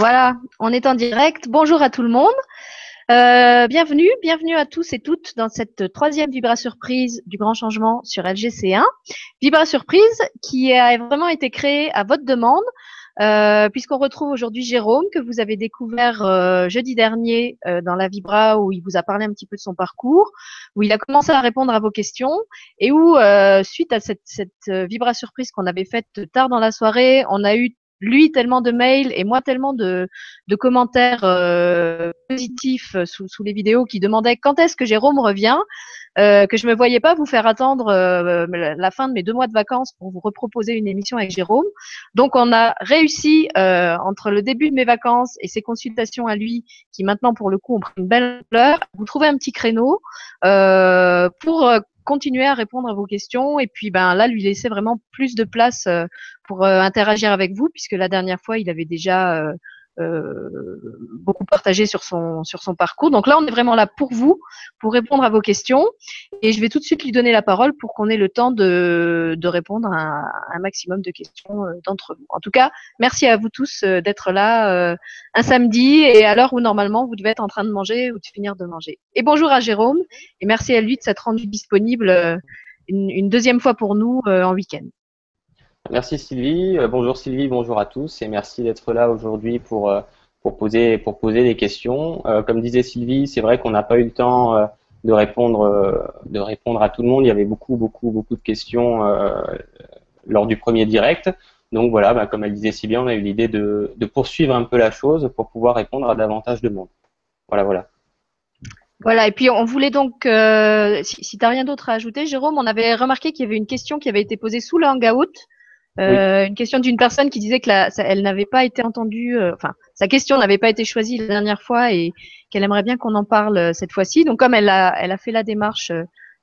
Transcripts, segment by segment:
Voilà, on est en direct. Bonjour à tout le monde. Euh, bienvenue, bienvenue à tous et toutes dans cette troisième Vibra Surprise du grand changement sur LGC1. Vibra Surprise qui a vraiment été créée à votre demande, euh, puisqu'on retrouve aujourd'hui Jérôme que vous avez découvert euh, jeudi dernier dans la Vibra où il vous a parlé un petit peu de son parcours, où il a commencé à répondre à vos questions et où suite à cette, cette Vibra Surprise qu'on avait faite tard dans la soirée, on a eu lui tellement de mails et moi tellement de, commentaires euh, positifs sous, sous, les vidéos qui demandaient quand est-ce que Jérôme revient, euh, que je me voyais pas vous faire attendre euh, la fin de mes deux mois de vacances pour vous reproposer une émission avec Jérôme. Donc on a réussi euh, entre le début de mes vacances et ses consultations à lui, qui maintenant pour le coup ont pris une belle fleur, vous trouvez un petit créneau euh, pour continuer à répondre à vos questions et puis ben là lui laisser vraiment plus de place euh, pour euh, interagir avec vous puisque la dernière fois il avait déjà euh, beaucoup partagé sur son sur son parcours. Donc là, on est vraiment là pour vous, pour répondre à vos questions. Et je vais tout de suite lui donner la parole pour qu'on ait le temps de, de répondre à, un maximum de questions euh, d'entre vous. En tout cas, merci à vous tous euh, d'être là un samedi et à l'heure où normalement vous devez être en train de manger ou de finir de manger. Et bonjour à Jérôme et merci à lui de s'être rendu disponible une, une, deuxième fois pour nous en week-end. Merci Sylvie. Euh, bonjour Sylvie, bonjour à tous et merci d'être là aujourd'hui pour, euh, pour, poser, pour poser des questions. Euh, comme disait Sylvie, c'est vrai qu'on n'a pas eu le temps de, répondre, de répondre à tout le monde. Il y avait beaucoup, beaucoup, beaucoup de questions lors du premier direct. Donc voilà, bah, comme elle disait si bien, on a eu l'idée de, de poursuivre un peu la chose pour pouvoir répondre à davantage de monde. Voilà, voilà. Voilà, et puis on voulait donc, si, si tu n'as rien d'autre à ajouter, Jérôme, on avait remarqué qu'il y avait une question qui avait été posée sous le Hangout euh, une question d'une personne qui disait que la, elle n'avait pas été entendue, euh, enfin, sa question n'avait pas été choisie la dernière fois et qu'elle aimerait bien qu'on en parle euh, cette fois-ci. Donc, comme elle a, elle a fait la démarche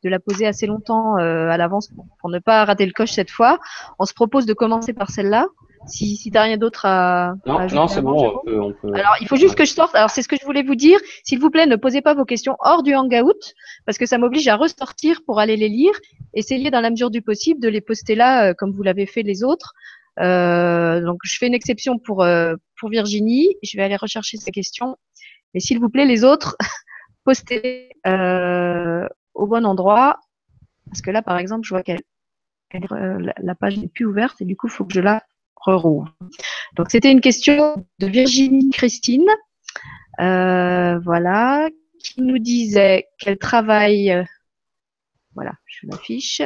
de la poser assez longtemps à l'avance pour, pour, ne pas rater le coche cette fois, on se propose de commencer par celle-là. Si, si t'as rien d'autre à, non, non, c'est bon, on peut, Alors, il faut juste que je sorte. Alors, c'est ce que je voulais vous dire. S'il vous plaît, ne posez pas vos questions hors du hangout, parce que ça m'oblige à ressortir pour aller les lire. Essayez, dans la mesure du possible, de les poster là, euh, comme vous l'avez fait les autres. Euh, donc, je fais une exception pour euh, pour Virginie. Je vais aller rechercher sa question. Mais s'il vous plaît, les autres, postez au bon endroit, parce que là, par exemple, je vois qu'elle la page n'est plus ouverte et du coup, il faut que je la donc c'était une question de Virginie Christine, euh, voilà, qui nous disait qu'elle travaille, voilà, je l'affiche.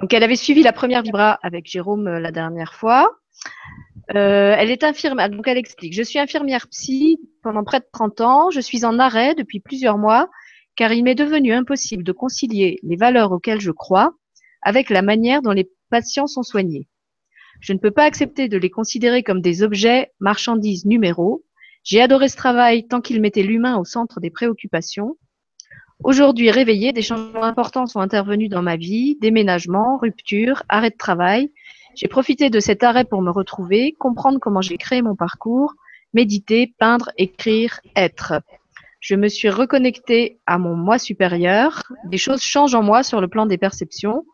Donc elle avait suivi la première vibra avec Jérôme euh, la dernière fois. elle est infirmière, donc elle explique. Je suis infirmière psy pendant près de 30 ans. Je suis en arrêt depuis plusieurs mois car il m'est devenu impossible de concilier les valeurs auxquelles je crois avec la manière dont les patients sont soignés. Je ne peux pas accepter de les considérer comme des objets, marchandises, numéros. J'ai adoré ce travail tant qu'il mettait l'humain au centre des préoccupations. Aujourd'hui réveillé, des changements importants sont intervenus dans ma vie, déménagement, rupture, arrêt de travail. J'ai profité de cet arrêt pour me retrouver, comprendre comment j'ai créé mon parcours, méditer, peindre, écrire, être. Je me suis reconnecté à mon moi supérieur. Des choses changent en moi sur le plan des perceptions.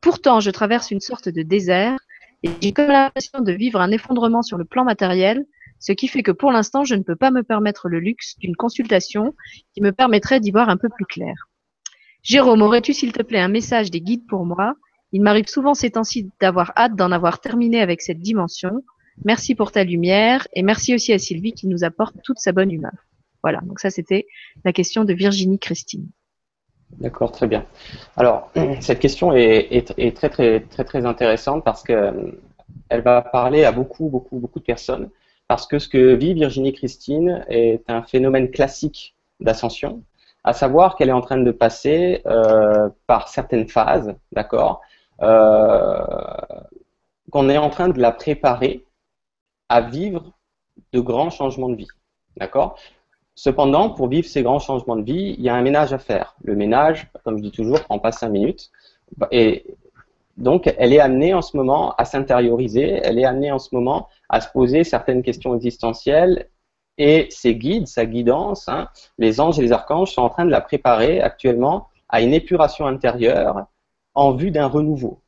Pourtant, je traverse une sorte de désert et j'ai comme l'impression de vivre un effondrement sur le plan matériel, ce qui fait que pour l'instant, je ne peux pas me permettre le luxe d'une consultation qui me permettrait d'y voir un peu plus clair. Jérôme, aurais-tu s'il te plaît un message des guides pour moi? Il m'arrive souvent ces temps-ci d'avoir hâte d'en avoir terminé avec cette dimension. Merci pour ta lumière et merci aussi à Sylvie qui nous apporte toute sa bonne humeur. Voilà, donc ça c'était la question de Virginie Christine. D'accord, très bien. Alors, cette question est, très, très, très, très intéressante parce qu'elle euh, va parler à beaucoup, beaucoup, beaucoup de personnes. Parce que ce que vit Virginie Christine est un phénomène classique d'ascension, à savoir qu'elle est en train de passer euh, par certaines phases, d'accord, euh, qu'on est en train de la préparer à vivre de grands changements de vie, d'accord Cependant, pour vivre ces grands changements de vie, il y a un ménage à faire. Le ménage, comme je dis toujours, prend pas cinq minutes. Et donc, elle est amenée en ce moment à s'intérioriser, elle est amenée en ce moment à se poser certaines questions existentielles et ses guides, sa guidance, hein, les anges et les archanges sont en train de la préparer actuellement à une épuration intérieure en vue d'un renouveau.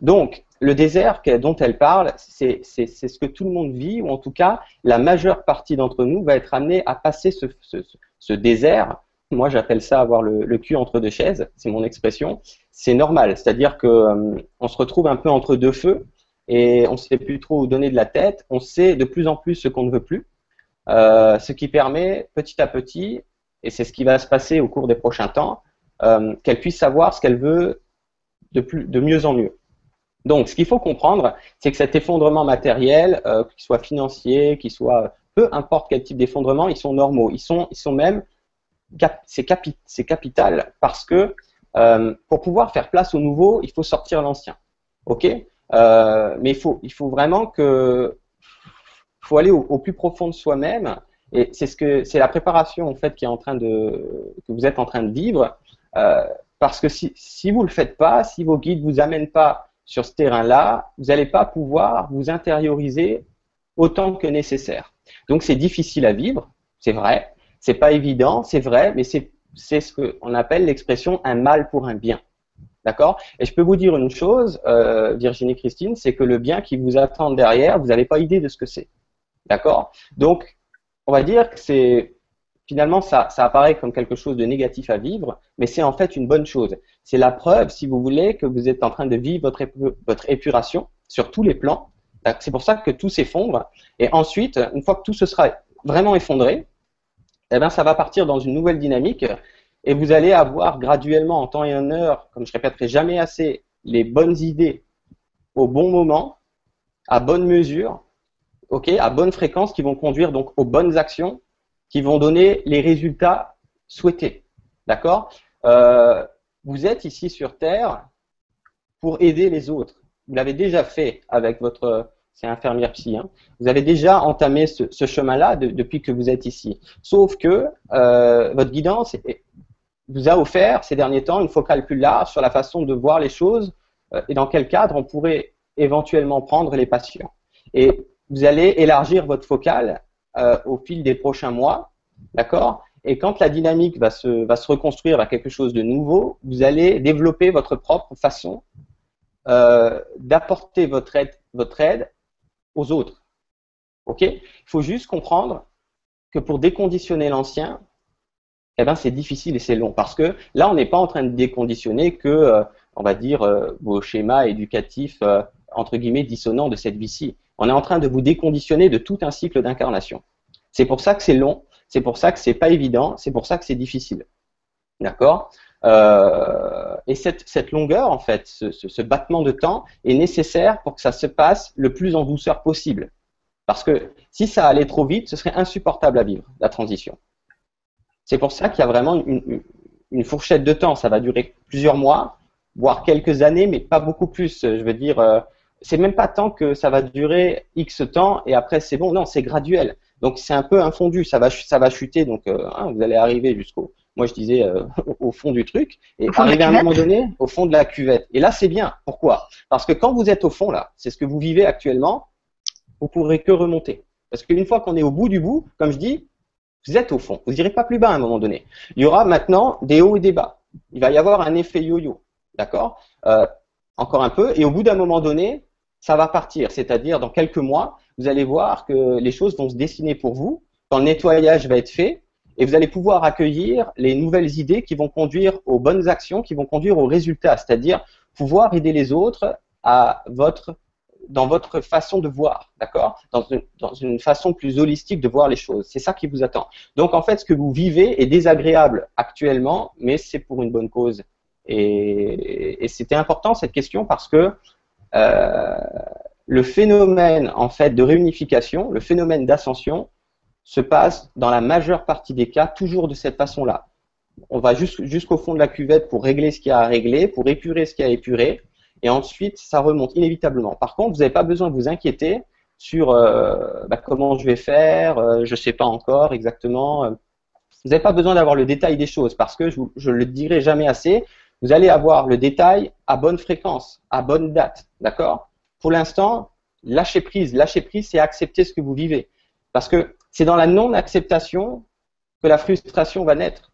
Donc, le désert dont elle parle, c'est ce que tout le monde vit, ou en tout cas, la majeure partie d'entre nous va être amenée à passer ce, désert. Moi, j'appelle ça avoir le, cul entre deux chaises, c'est mon expression. C'est normal, c'est-à-dire que euh, se retrouve un peu entre deux feux et on ne sait plus trop où donner de la tête. On sait de plus en plus ce qu'on ne veut plus, euh, ce qui permet petit à petit, et c'est ce qui va se passer au cours des prochains temps, euh, qu'elle puisse savoir ce qu'elle veut de, plus, de mieux en mieux. Donc, ce qu'il faut comprendre, c'est que cet effondrement matériel, euh, qu'il soit financier, qu'il soit peu importe quel type d'effondrement, ils sont normaux. Ils sont, ils sont même, c'est capi, capital parce que pour pouvoir faire place au nouveau, il faut sortir l'ancien. Ok? Euh, Mais il faut, il faut vraiment que, faut aller au, plus profond de soi-même. Et c'est ce que, c'est la préparation en fait qui est en train de, que vous êtes en train de vivre. Euh, parce que si, si vous le faites pas, si vos guides vous amènent pas sur ce terrain-là, vous n'allez pas pouvoir vous intérioriser autant que nécessaire. Donc c'est difficile à vivre, c'est vrai, c'est pas évident, c'est vrai, mais c'est ce qu'on appelle l'expression un mal pour un bien. D'accord? Et je peux vous dire une chose, euh, Virginie Christine, c'est que le bien qui vous attend derrière, vous n'avez pas idée de ce que c'est. D'accord? Donc, on va dire que c'est finalement, ça, ça apparaît comme quelque chose de négatif à vivre, mais c'est en fait une bonne chose. C'est la preuve, si vous voulez, que vous êtes en train de vivre votre, votre épuration sur tous les plans. C'est pour ça que tout s'effondre. Et ensuite, une fois que tout se sera vraiment effondré, eh bien, ça va partir dans une nouvelle dynamique et vous allez avoir graduellement, en temps et en heure, comme je répéterai jamais assez, les bonnes idées au bon moment, à bonne mesure, ok, à bonne fréquence, qui vont conduire donc aux bonnes actions qui vont donner les résultats souhaités. D'accord? Euh, Vous êtes ici sur Terre pour aider les autres. Vous l'avez déjà fait avec votre, c'est infirmière psy, hein. vous avez déjà entamé ce, chemin-là depuis que vous êtes ici. Sauf que euh, votre guidance vous a offert ces derniers temps une focale plus large sur la façon de voir les choses euh, et dans quel cadre on pourrait éventuellement prendre les patients. Et vous allez élargir votre focale euh, au fil des prochains mois, d'accord? Et quand la dynamique va se, va se reconstruire à quelque chose de nouveau, vous allez développer votre propre façon euh, d'apporter votre aide, votre aide aux autres. Ok? Il faut juste comprendre que pour déconditionner l'ancien, eh ben c'est difficile et c'est long parce que là on n'est pas en train de déconditionner que euh, on va dire vos schémas éducatifs entre guillemets dissonants de cette vie-ci. On est en train de vous déconditionner de tout un cycle d'incarnation. C'est pour ça que c'est long, c'est pour ça que c'est pas évident, c'est pour ça que c'est difficile. D'accord? Euh, Et cette, longueur, en fait, ce, battement de temps est nécessaire pour que ça se passe le plus en douceur possible. Parce que si ça allait trop vite, ce serait insupportable à vivre, la transition. C'est pour ça qu'il y a vraiment une, fourchette de temps. Ça va durer plusieurs mois, voire quelques années, mais pas beaucoup plus. Je veux dire, euh, c'est même pas tant que ça va durer X temps et après c'est bon. Non, c'est graduel. Donc c'est un peu infondu, ça va, ça va chuter. Donc euh, hein, vous allez arriver jusqu'au, moi je disais euh, au fond du truc et arriver à un moment donné au fond de la cuvette. Et là c'est bien. Pourquoi? Parce que quand vous êtes au fond là, c'est ce que vous vivez actuellement, vous pourrez que remonter. Parce qu'une fois qu'on est au bout du bout, comme je dis, vous êtes au fond. Vous n'irez pas plus bas à un moment donné. Il y aura maintenant des hauts et des bas. Il va y avoir un effet yo-yo. D'accord? Euh, Encore un peu. Et au bout d'un moment donné, ça va partir. C'est-à-dire, dans quelques mois, vous allez voir que les choses vont se dessiner pour vous, quand le nettoyage va être fait, et vous allez pouvoir accueillir les nouvelles idées qui vont conduire aux bonnes actions, qui vont conduire aux résultats, c'est-à-dire pouvoir aider les autres à votre, dans votre façon de voir, d'accord? Dans une, façon plus holistique de voir les choses. C'est ça qui vous attend. Donc en fait, ce que vous vivez est désagréable actuellement, mais c'est pour une bonne cause. Et, et c'était important cette question parce que euh, le phénomène en fait de réunification, le phénomène d'ascension, se passe dans la majeure partie des cas toujours de cette façon-là. On va jusqu'au fond de la cuvette pour régler ce qu'il y a à régler, pour épurer ce qu'il y a à épurer, et ensuite ça remonte inévitablement. Par contre, vous n'avez pas besoin de vous inquiéter sur euh, bah, comment je vais faire, euh, je ne sais pas encore exactement. Vous n'avez pas besoin d'avoir le détail des choses parce que je ne le dirai jamais assez. Vous allez avoir le détail à bonne fréquence, à bonne date, d'accord? Pour l'instant, lâcher prise. Lâcher prise, c'est accepter ce que vous vivez. Parce que c'est dans la non-acceptation que la frustration va naître.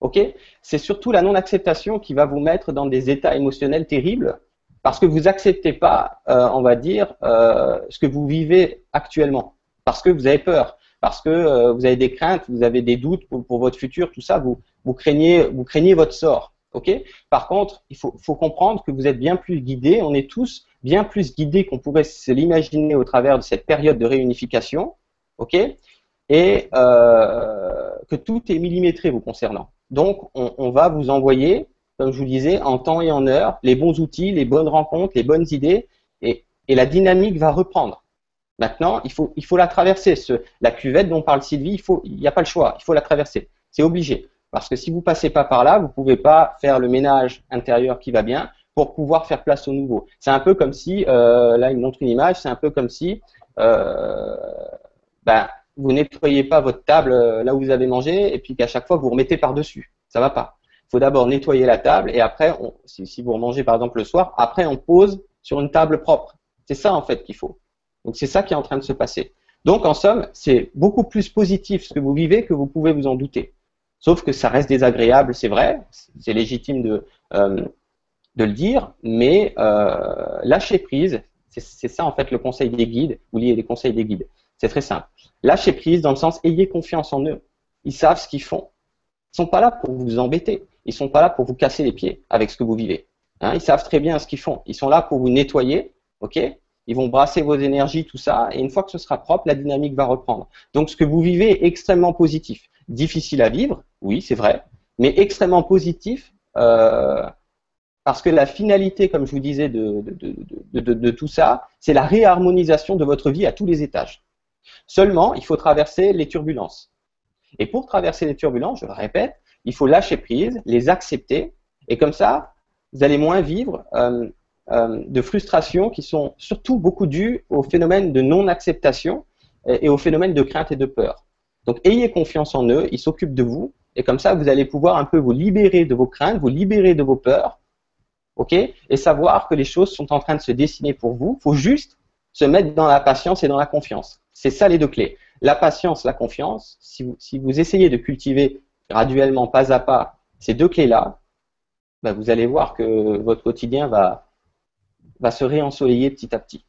Ok? C'est surtout la non-acceptation qui va vous mettre dans des états émotionnels terribles parce que vous acceptez pas, euh, on va dire, euh, ce que vous vivez actuellement, parce que vous avez peur, parce que euh, vous avez des craintes, vous avez des doutes pour, pour, votre futur, tout ça, vous, vous craignez, vous craignez votre sort. Ok? Par contre, il faut, faut, comprendre que vous êtes bien plus guidés. On est tous bien plus guidés qu'on pourrait se l'imaginer au travers de cette période de réunification. Ok? Et euh, que tout est millimétré vous concernant. Donc, on, on va vous envoyer comme je vous disais, en temps et en heure, les bons outils, les bonnes rencontres, les bonnes idées, et, la dynamique va reprendre. Maintenant, il faut, il faut la traverser. La cuvette dont parle Sylvie, il n'y a pas le choix, il faut la traverser. C'est obligé. Parce que si vous passez pas par là, vous pouvez pas faire le ménage intérieur qui va bien pour pouvoir faire place au nouveau. C'est un peu comme si, euh, là il montre une image, c'est un peu comme si euh, ben, vous nettoyez pas votre table euh, là où vous avez mangé et puis qu'à chaque fois vous remettez par-dessus. Ça va pas faut d'abord nettoyer la table et après, si, vous mangez par exemple le soir, après on pose sur une table propre. C'est ça en fait qu'il faut. Donc c'est ça qui est en train de se passer. Donc en somme, c'est beaucoup plus positif ce que vous vivez que vous pouvez vous en douter. Sauf que ça reste désagréable, c'est vrai, c'est légitime de, euh, de le dire, mais euh, lâcher prise, c'est ça en fait le conseil des guides, ou les conseils des guides. C'est très simple. Lâcher prise dans le sens ayez confiance en eux. Ils savent ce qu'ils font. Ils sont pas là pour vous embêter. Ils sont pas là pour vous casser les pieds avec ce que vous vivez. Hein, ils savent très bien ce qu'ils font. Ils sont là pour vous nettoyer, ok? Ils vont brasser vos énergies, tout ça, et une fois que ce sera propre, la dynamique va reprendre. Donc ce que vous vivez est extrêmement positif. Difficile à vivre, oui, c'est vrai, mais extrêmement positif euh, parce que la finalité, comme je vous disais, de, de, tout ça, c'est la réharmonisation de votre vie à tous les étages. Seulement, il faut traverser les turbulences. Et pour traverser les turbulences, je le répète, il faut lâcher prise, les accepter, et comme ça, vous allez moins vivre euh, euh, de frustrations qui sont surtout beaucoup dues au phénomène de non-acceptation et, au phénomène de crainte et de peur. Donc ayez confiance en eux, ils s'occupent de vous, et comme ça, vous allez pouvoir un peu vous libérer de vos craintes, vous libérer de vos peurs, ok, et savoir que les choses sont en train de se dessiner pour vous. Il faut juste se mettre dans la patience et dans la confiance. C'est ça les deux clés. La patience, la confiance. Si vous essayez de cultiver graduellement, pas à pas, ces deux clés-là, bah, vous allez voir que votre quotidien va, se réensoleiller petit à petit.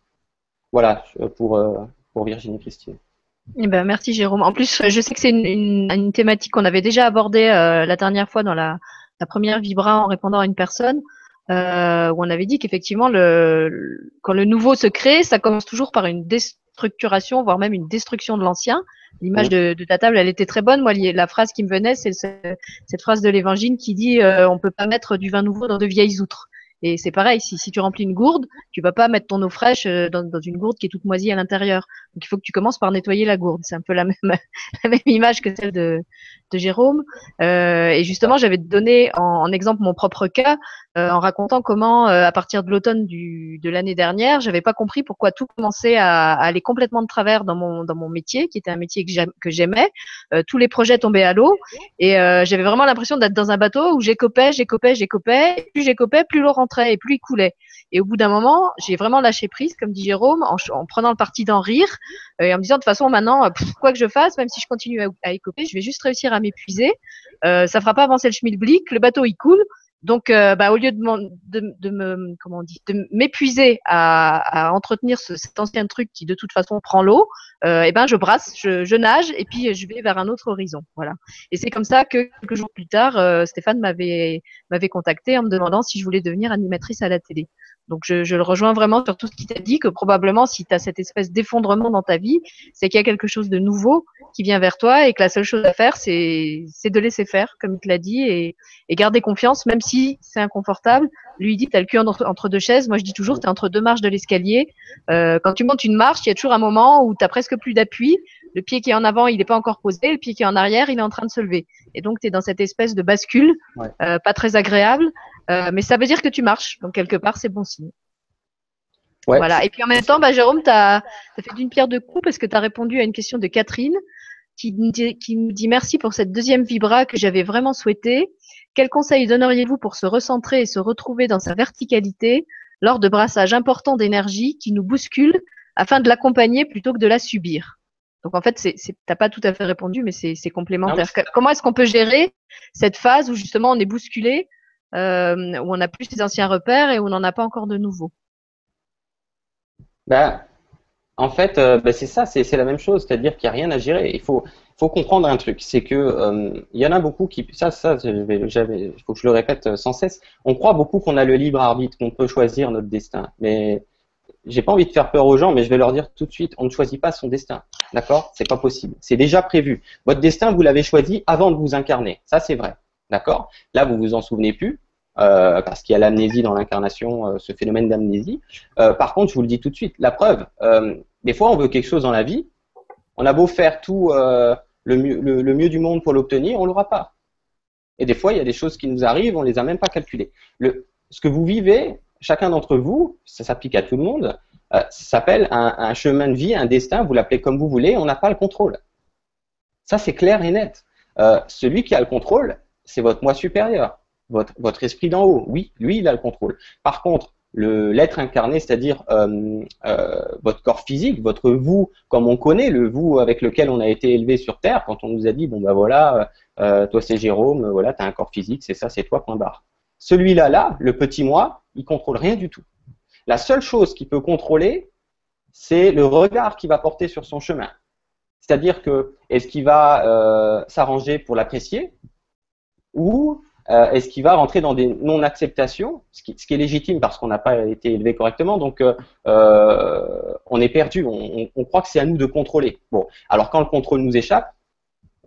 Voilà pour, euh, pour Virginie Christier. Eh ben, merci Jérôme. En plus, je sais que c'est une, thématique qu'on avait déjà abordée euh, la dernière fois dans la, première Vibra en répondant à une personne, euh, où on avait dit qu'effectivement, quand le nouveau se crée, ça commence toujours par une déstructuration, voire même une destruction de l'ancien. L'image de, de, ta table, elle était très bonne. Moi, la phrase qui me venait, c'est cette phrase de l'Évangile qui dit euh, on peut pas mettre du vin nouveau dans de vieilles outres. Et c'est pareil, si, si tu remplis une gourde, tu vas pas mettre ton eau fraîche euh, dans, dans une gourde qui est toute moisie à l'intérieur. Donc il faut que tu commences par nettoyer la gourde. C'est un peu la même, la même image que celle de, de Jérôme. Euh, et justement, j'avais donné en, en, exemple mon propre cas euh, en racontant comment, euh, à partir de l'automne de l'année dernière, j'avais pas compris pourquoi tout commençait à, à, aller complètement de travers dans mon, dans mon métier, qui était un métier que j'aimais. Euh, tous les projets tombaient à l'eau et j'avais vraiment l'impression d'être dans un bateau où j'écopais, j'écopais, j'écopais. Plus j'écopais, plus l'eau rentrait et plus il coulait. Et au bout d'un moment, j'ai vraiment lâché prise, comme dit Jérôme, en, en prenant le parti d'en rire et en me disant de toute façon maintenant, pff, quoi que je fasse, même si je continue à, à écoper, je vais juste réussir à m'épuiser. Euh, ça fera pas avancer le schmilblick, le bateau il coule. Donc, euh, bah, au lieu de, me, comment on dit, de m'épuiser à, entretenir ce, cet ancien truc qui de toute façon prend l'eau, euh, et ben je brasse, je, je, nage et puis je vais vers un autre horizon. Voilà. Et c'est comme ça que quelques jours plus tard, euh, Stéphane m'avait m'avait contacté en me demandant si je voulais devenir animatrice à la télé. Donc je, je, le rejoins vraiment sur tout ce qu'il t'a dit, que probablement si tu as cette espèce d'effondrement dans ta vie, c'est qu'il y a quelque chose de nouveau qui vient vers toi et que la seule chose à faire, c'est de laisser faire, comme il te l'a dit, et, et, garder confiance, même si c'est inconfortable. Lui il dit, tu as le cul entre, entre, deux chaises. Moi je dis toujours, tu es entre deux marches de l'escalier. Euh, quand tu montes une marche, il y a toujours un moment où tu as presque plus d'appui. Le pied qui est en avant, il n'est pas encore posé. Le pied qui est en arrière, il est en train de se lever. Et donc tu es dans cette espèce de bascule, ouais. euh, pas très agréable. Euh, mais ça veut dire que tu marches. Donc, quelque part, c'est bon signe. Ouais. Voilà. Et puis, en même temps, bah, Jérôme, tu as, as, fait d'une pierre deux coups parce que tu as répondu à une question de Catherine qui, qui nous dit merci pour cette deuxième vibra que j'avais vraiment souhaité. Quel conseil donneriez-vous pour se recentrer et se retrouver dans sa verticalité lors de brassages importants d'énergie qui nous bousculent afin de l'accompagner plutôt que de la subir? Donc en fait, t'as pas tout à fait répondu, mais c'est complémentaire. Non, mais Comment est-ce qu'on peut gérer cette phase où justement on est bousculé euh, où on n'a plus ses anciens repères et où on n'en a pas encore de nouveaux ben, En fait, euh, ben, c'est ça, c'est la même chose, c'est-à-dire qu'il n'y a rien à gérer. Il faut, faut comprendre un truc, c'est que euh, il y en a beaucoup qui, ça, ça, il faut que je le répète sans cesse. On croit beaucoup qu'on a le libre arbitre, qu'on peut choisir notre destin, mais j'ai pas envie de faire peur aux gens, mais je vais leur dire tout de suite, on ne choisit pas son destin. D'accord? C'est pas possible. C'est déjà prévu. Votre destin, vous l'avez choisi avant de vous incarner. Ça, c'est vrai. D'accord? Là, vous vous en souvenez plus. Euh, parce qu'il y a l'amnésie dans l'incarnation, euh, ce phénomène d'amnésie. Euh, par contre, je vous le dis tout de suite, la preuve, des fois on veut quelque chose dans la vie, on a beau faire tout le mieux, du monde pour l'obtenir, on l'aura pas. Et des fois, il y a des choses qui nous arrivent, on les a même pas calculées. Ce que vous vivez, chacun d'entre vous, ça s'applique à tout le monde, ça s'appelle un, chemin de vie, un destin, vous l'appelez comme vous voulez, on n'a pas le contrôle. Ça, c'est clair et net. celui qui a le contrôle, c'est votre moi supérieur votre, esprit d'en haut. Oui, lui, il a le contrôle. Par contre, l'être incarné, c'est-à-dire euh, euh, votre corps physique, votre vous, comme on connaît, le vous avec lequel on a été élevé sur Terre, quand on nous a dit bon ben voilà, euh, toi c'est Jérôme, voilà, tu as un corps physique, c'est ça, c'est toi, point barre. Celui-là, là, le petit moi, il contrôle rien du tout. La seule chose qu'il peut contrôler, c'est le regard qu'il va porter sur son chemin. C'est-à-dire que est-ce qu'il va s'arranger pour l'apprécier ou euh, est-ce qu'il va rentrer dans des non-acceptations, ce qui, est légitime parce qu'on n'a pas été élevé correctement, donc euh, euh, on est perdu, on, croit que c'est à nous de contrôler. Bon, alors quand le contrôle nous échappe,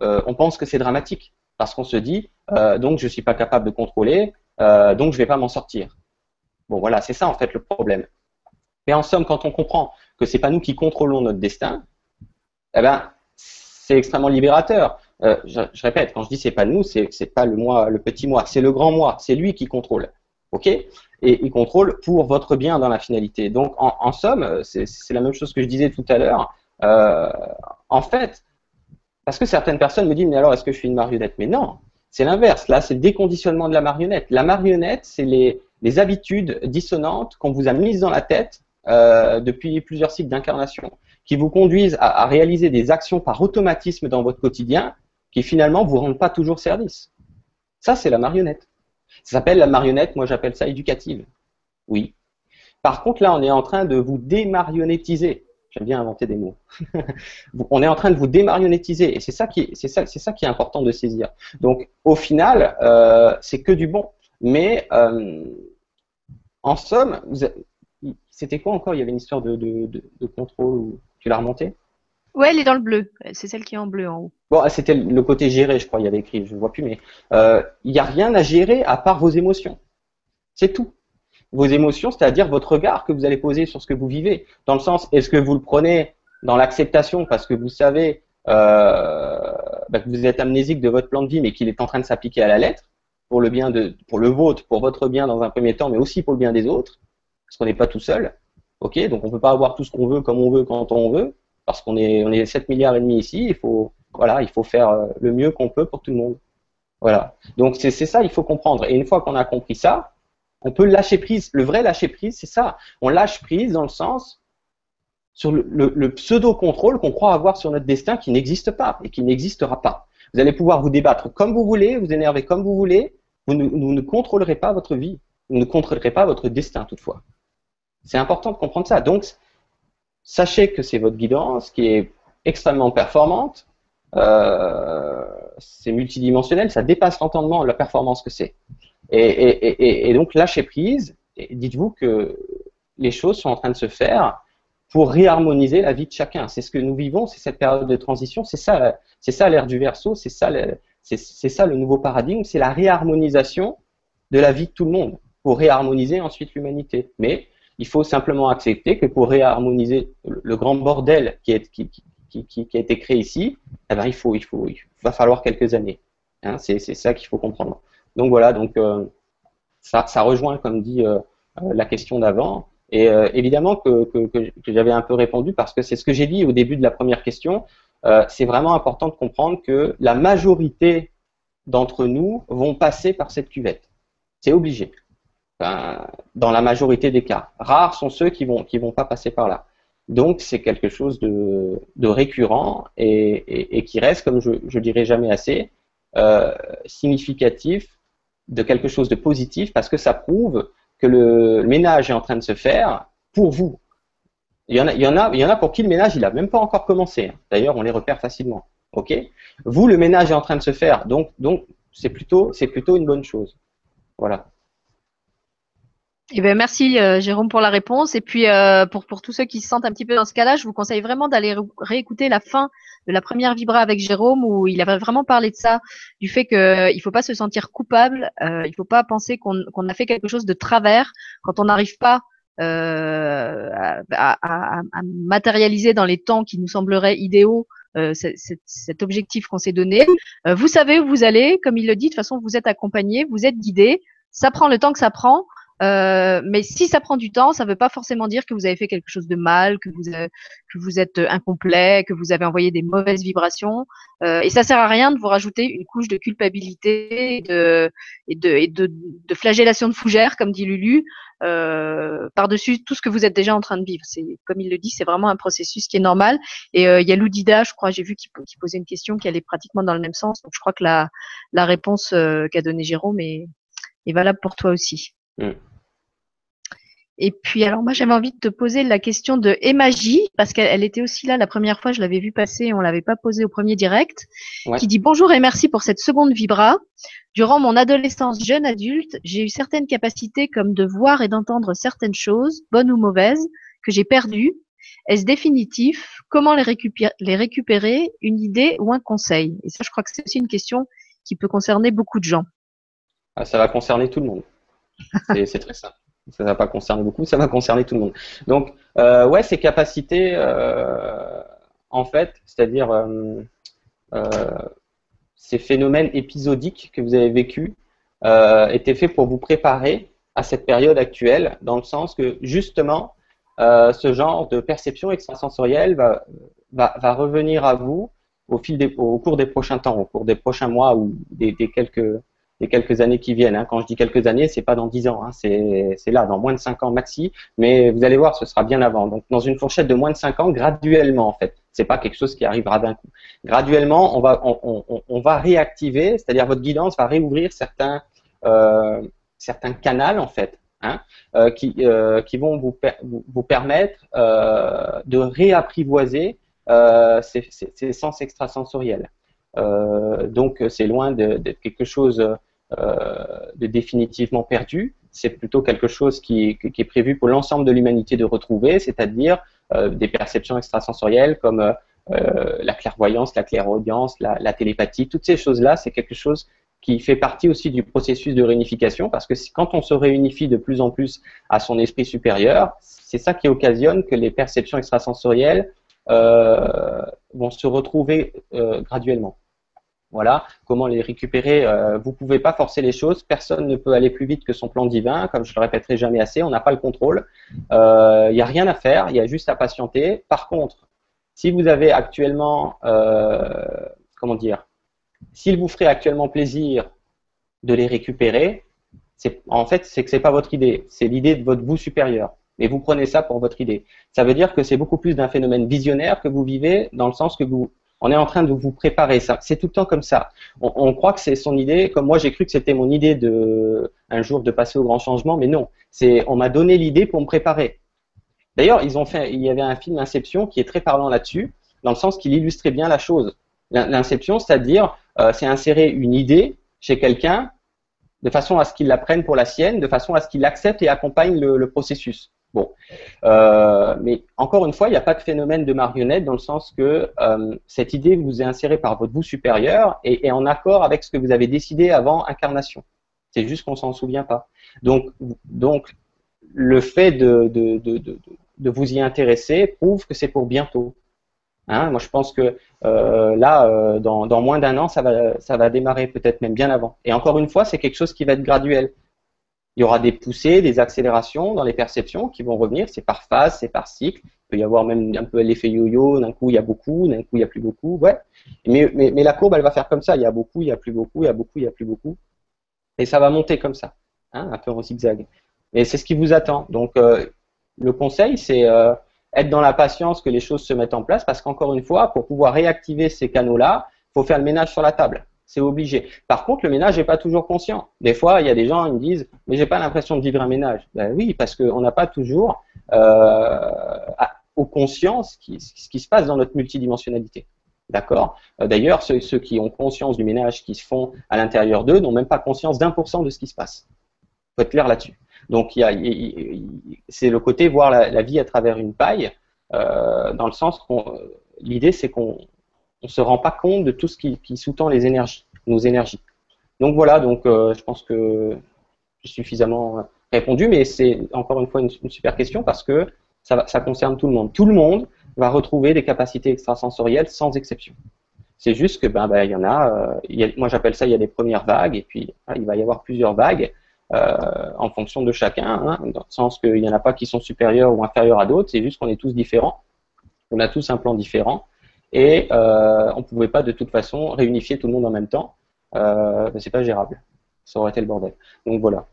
on pense que c'est dramatique parce qu'on se dit donc je suis pas capable de contrôler, donc je vais pas m'en sortir. Bon, voilà, c'est ça en fait le problème. Mais en somme, quand on comprend que c'est pas nous qui contrôlons notre destin, eh ben c'est extrêmement libérateur. Euh, je, répète, quand je dis c'est pas nous, c'est pas le moi, le petit moi, c'est le grand moi, c'est lui qui contrôle. Ok? Et il contrôle pour votre bien dans la finalité. Donc en, somme, c'est la même chose que je disais tout à l'heure. Euh, en fait, parce que certaines personnes me disent mais alors est-ce que je suis une marionnette? Mais non, c'est l'inverse. Là, c'est le déconditionnement de la marionnette. La marionnette, c'est les, habitudes dissonantes qu'on vous a mises dans la tête euh, depuis plusieurs cycles d'incarnation, qui vous conduisent à, réaliser des actions par automatisme dans votre quotidien qui finalement vous rendent pas toujours service. Ça, c'est la marionnette. Ça s'appelle la marionnette, moi j'appelle ça éducative. Oui. Par contre, là, on est en train de vous démarionnettiser. J'aime bien inventer des mots. on est en train de vous démarionnettiser, et c'est ça qui, est important de saisir. Donc, au final, euh, c'est que du bon. Mais euh, en somme, c'était quoi encore? Il y avait une histoire de, de contrôle. Tu l'as remonté? Ouais, elle est dans le bleu. C'est celle qui est en bleu en haut. Bon, c'était le côté géré, je crois, il y avait écrit, je ne vois plus, mais euh, il n'y a rien à gérer à part vos émotions. C'est tout. Vos émotions, c'est-à-dire votre regard que vous allez poser sur ce que vous vivez. Dans le sens, est-ce que vous le prenez dans l'acceptation parce que vous savez euh, bah, que vous êtes amnésique de votre plan de vie, mais qu'il est en train de s'appliquer à la lettre pour le bien de, pour le vôtre, pour votre bien dans un premier temps, mais aussi pour le bien des autres, parce qu'on n'est pas tout seul. Ok, donc on peut pas avoir tout ce qu'on veut comme on veut quand on veut parce qu'on est, on est 7 milliards et demi ici, il faut, voilà, il faut faire euh, le mieux qu'on peut pour tout le monde. Voilà. Donc c'est ça, il faut comprendre. Et une fois qu'on a compris ça, on peut lâcher prise. Le vrai lâcher prise, c'est ça. On lâche prise dans le sens sur le, pseudo-contrôle qu'on croit avoir sur notre destin qui n'existe pas et qui n'existera pas. Vous allez pouvoir vous débattre comme vous voulez, vous énerver comme vous voulez, vous ne, vous ne contrôlerez pas votre vie, vous ne contrôlerez pas votre destin toutefois. C'est important de comprendre ça. Donc, Sachez que c'est votre guidance qui est extrêmement performante. Euh, c'est multidimensionnel, ça dépasse l'entendement, la performance que c'est. Et, donc lâchez prise. Dites-vous que les choses sont en train de se faire pour réharmoniser la vie de chacun. C'est ce que nous vivons, c'est cette période de transition, c'est ça, c'est ça l'ère du verso, c'est ça, c'est ça le nouveau paradigme, c'est la réharmonisation de la vie de tout le monde pour réharmoniser ensuite l'humanité. Mais il faut simplement accepter que pour réharmoniser le grand bordel qui, a été créé ici, eh ben, il, faut, va falloir quelques années. Hein, c'est ça qu'il faut comprendre. Donc voilà, euh, ça, rejoint, comme dit euh, euh, la question d'avant. Et évidemment que, j'avais un peu répondu parce que c'est ce que j'ai dit au début de la première question. c'est vraiment important de comprendre que la majorité d'entre nous vont passer par cette cuvette. C'est obligé dans la majorité des cas. Rares sont ceux qui vont qui vont pas passer par là. Donc c'est quelque chose de, de récurrent et, et, qui reste, comme je, je dirais jamais assez, euh, significatif de quelque chose de positif parce que ça prouve que le ménage est en train de se faire pour vous. Il y en a, il y en a, il y en a pour qui le ménage il a même pas encore commencé. D'ailleurs, on les repère facilement. Ok? Vous, le ménage est en train de se faire, donc donc c'est plutôt c'est plutôt une bonne chose. Voilà. Eh ben merci euh, Jérôme pour la réponse et puis euh, pour pour tous ceux qui se sentent un petit peu dans ce cas-là, je vous conseille vraiment d'aller réécouter la fin de la première vibra avec Jérôme où il avait vraiment parlé de ça, du fait qu'il euh, il faut pas se sentir coupable, euh, il faut pas penser qu'on qu'on a fait quelque chose de travers quand on n'arrive pas euh, à, à, à, matérialiser dans les temps qui nous sembleraient idéaux euh, cet objectif qu'on s'est donné. vous savez où vous allez, comme il le dit, de toute façon vous êtes accompagné, vous êtes guidé. Ça prend le temps que ça prend. Euh, mais si ça prend du temps, ça ne veut pas forcément dire que vous avez fait quelque chose de mal, que vous, euh, que vous êtes incomplet, que vous avez envoyé des mauvaises vibrations. Euh, et ça sert à rien de vous rajouter une couche de culpabilité et de, et de, et de, de flagellation de fougère, comme dit Lulu, euh, par-dessus tout ce que vous êtes déjà en train de vivre. C'est comme il le dit, c'est vraiment un processus qui est normal. Et il y a Loudida, je crois, j'ai vu qu'il posait une question qui allait pratiquement dans le même sens. Donc je crois que la, la réponse qu'a donnée Jérôme est, est valable pour toi aussi. Mm. Et puis, alors moi, j'avais envie de te poser la question de Emagie, parce qu'elle était aussi là la première fois, je l'avais vue passer, on l'avait pas posée au premier direct, qui dit bonjour et merci pour cette seconde vibra. Durant mon adolescence jeune adulte, j'ai eu certaines capacités comme de voir et d'entendre certaines choses, bonnes ou mauvaises, que j'ai perdues. Est-ce définitif? Comment les récupérer, les récupérer? Une idée ou un conseil? Et ça, je crois que c'est aussi une question qui peut concerner beaucoup de gens. Ah, ça va concerner tout le monde. C'est très simple ça va pas concerner beaucoup, ça va concerner tout le monde. Donc, euh, ouais, ces capacités, euh, en fait, c'est-à-dire euh, ces phénomènes épisodiques que vous avez vécus, étaient faits pour vous préparer à cette période actuelle, dans le sens que justement, ce genre de perception extrasensorielle va, revenir à vous au, fil des, au cours des prochains temps, au cours des prochains mois ou des quelques les quelques années qui viennent. Hein. Quand je dis quelques années, c'est pas dans dix ans, hein. c'est là, dans moins de cinq ans maxi. Mais vous allez voir, ce sera bien avant. Donc dans une fourchette de moins de cinq ans, graduellement en fait. C'est pas quelque chose qui arrivera d'un coup. Graduellement, on va réactiver, c'est-à-dire votre guidance va réouvrir certains euh, canaux en fait. Hein, euh, qui, euh, qui vont vous, permettre de réapprivoiser ces, sens extrasensoriels. Donc c'est loin d'être quelque chose de définitivement perdu. C'est plutôt quelque chose qui, est prévu pour l'ensemble de l'humanité de retrouver, c'est-à-dire euh, des perceptions extrasensorielles comme euh, la clairvoyance, la clairaudience, la, télépathie, toutes ces choses-là, c'est quelque chose qui fait partie aussi du processus de réunification, parce que quand on se réunifie de plus en plus à son esprit supérieur, c'est ça qui occasionne que les perceptions extrasensorielles euh, vont se retrouver euh, graduellement. Voilà, comment les récupérer. Euh, vous pouvez pas forcer les choses. Personne ne peut aller plus vite que son plan divin. Comme je le répéterai jamais assez, on n'a pas le contrôle. Il euh, n'y a rien à faire. Il y a juste à patienter. Par contre, si vous avez actuellement, euh, comment dire, s'il vous ferait actuellement plaisir de les récupérer, en fait c'est que c'est pas votre idée. C'est l'idée de votre vous supérieur. Mais vous prenez ça pour votre idée. Ça veut dire que c'est beaucoup plus d'un phénomène visionnaire que vous vivez dans le sens que vous on est en train de vous préparer. Ça, c'est tout le temps comme ça. On, croit que c'est son idée, comme moi j'ai cru que c'était mon idée de un jour de passer au grand changement, mais non. C'est, on m'a donné l'idée pour me préparer. D'ailleurs, ils ont fait, il y avait un film Inception qui est très parlant là-dessus, dans le sens qu'il illustrait bien la chose. L'inception, c'est-à-dire, euh, c'est insérer une idée chez quelqu'un de façon à ce qu'il la prenne pour la sienne, de façon à ce qu'il accepte et accompagne le processus. Bon, euh, mais encore une fois, il n'y a pas de phénomène de marionnette dans le sens que euh, cette idée vous est insérée par votre vous supérieur et est en accord avec ce que vous avez décidé avant incarnation. C'est juste qu'on s'en souvient pas. Donc, donc le fait de, de, de, de, vous y intéresser prouve que c'est pour bientôt. Hein, moi, je pense que euh, là, dans, dans moins d'un an, ça va, ça va démarrer, peut-être même bien avant. Et encore une fois, c'est quelque chose qui va être graduel. Il y aura des poussées, des accélérations dans les perceptions qui vont revenir. C'est par phase, c'est par cycle. Il peut y avoir même un peu l'effet yo-yo. D'un coup, il y a beaucoup, d'un coup, il y a plus beaucoup. Ouais. Mais, la courbe, elle va faire comme ça. Il y a beaucoup, il y a plus beaucoup, il y a beaucoup, il y a plus beaucoup. Et ça va monter comme ça, hein, un peu en zigzag. Et c'est ce qui vous attend. Donc, euh, le conseil, c'est euh, être dans la patience que les choses se mettent en place, parce qu'encore une fois, pour pouvoir réactiver ces canaux-là, il faut faire le ménage sur la table. C'est obligé. Par contre, le ménage n'est pas toujours conscient. Des fois, il y a des gens qui me disent, mais j'ai pas l'impression de vivre un ménage. Ben oui, parce qu'on n'a pas toujours euh, aux conscience ce qui se passe dans notre multidimensionnalité. D'accord? Euh, D'ailleurs, ceux, qui ont conscience du ménage qui se font à l'intérieur d'eux n'ont même pas conscience d'un pour cent de ce qui se passe. Il faut être clair là-dessus. Donc, c'est le côté voir la, vie à travers une paille, euh, dans le sens qu'on. L'idée, c'est qu'on ne se rend pas compte de tout ce qui, sous-tend les énergies, nos énergies. Donc voilà, donc euh, je pense que j'ai suffisamment répondu, mais c'est encore une fois une, super question parce que ça, ça, concerne tout le monde. Tout le monde va retrouver des capacités extrasensorielles sans exception. C'est juste que ben, ben il y en a, euh, moi j'appelle ça il y a des premières vagues et puis il va y avoir plusieurs vagues euh, en fonction de chacun, hein, dans le sens qu'il n'y en a pas qui sont supérieurs ou inférieurs à d'autres, c'est juste qu'on est tous différents, on a tous un plan différent et euh, on ne pouvait pas de toute façon réunifier tout le monde en même temps, euh, c'est pas gérable, ça aurait été le bordel. Donc voilà,